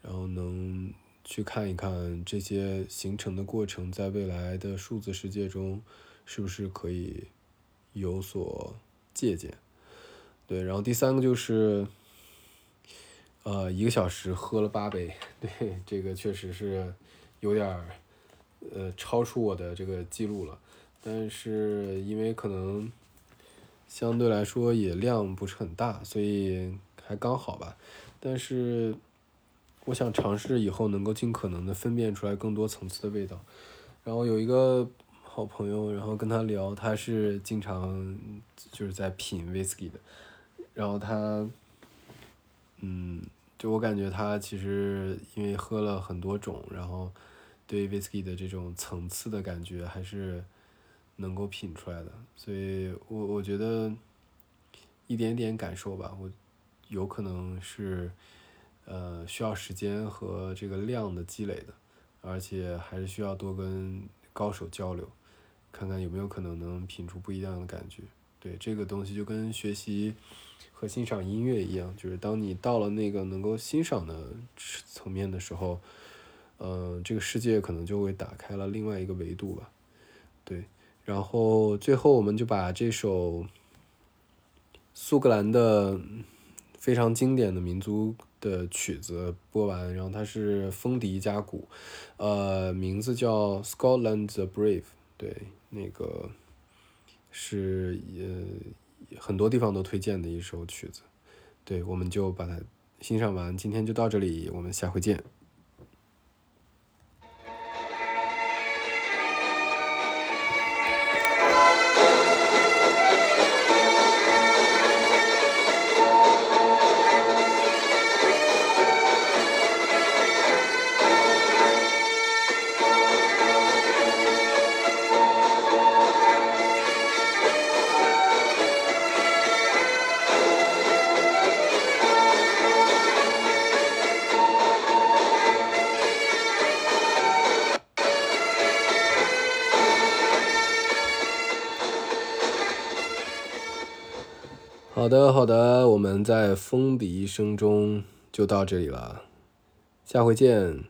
然后能去看一看这些形成的过程，在未来的数字世界中，是不是可以有所借鉴？对，然后第三个就是，呃，一个小时喝了八杯，对，这个确实是。有点儿，呃，超出我的这个记录了，但是因为可能相对来说也量不是很大，所以还刚好吧。但是我想尝试以后能够尽可能的分辨出来更多层次的味道。然后有一个好朋友，然后跟他聊，他是经常就是在品 whisky 的，然后他，嗯。就我感觉他其实因为喝了很多种，然后对 whisky 的这种层次的感觉还是能够品出来的，所以我我觉得一点点感受吧，我有可能是呃需要时间和这个量的积累的，而且还是需要多跟高手交流，看看有没有可能能品出不一样的感觉。对这个东西就跟学习。和欣赏音乐一样，就是当你到了那个能够欣赏的层面的时候，嗯，这个世界可能就会打开了另外一个维度吧。对，然后最后我们就把这首苏格兰的非常经典的民族的曲子播完，然后它是风笛加鼓，呃，名字叫《Scotland the Brave》，对，那个是呃。很多地方都推荐的一首曲子，对，我们就把它欣赏完。今天就到这里，我们下回见。好的，好的，我们在风笛声中就到这里了，下回见。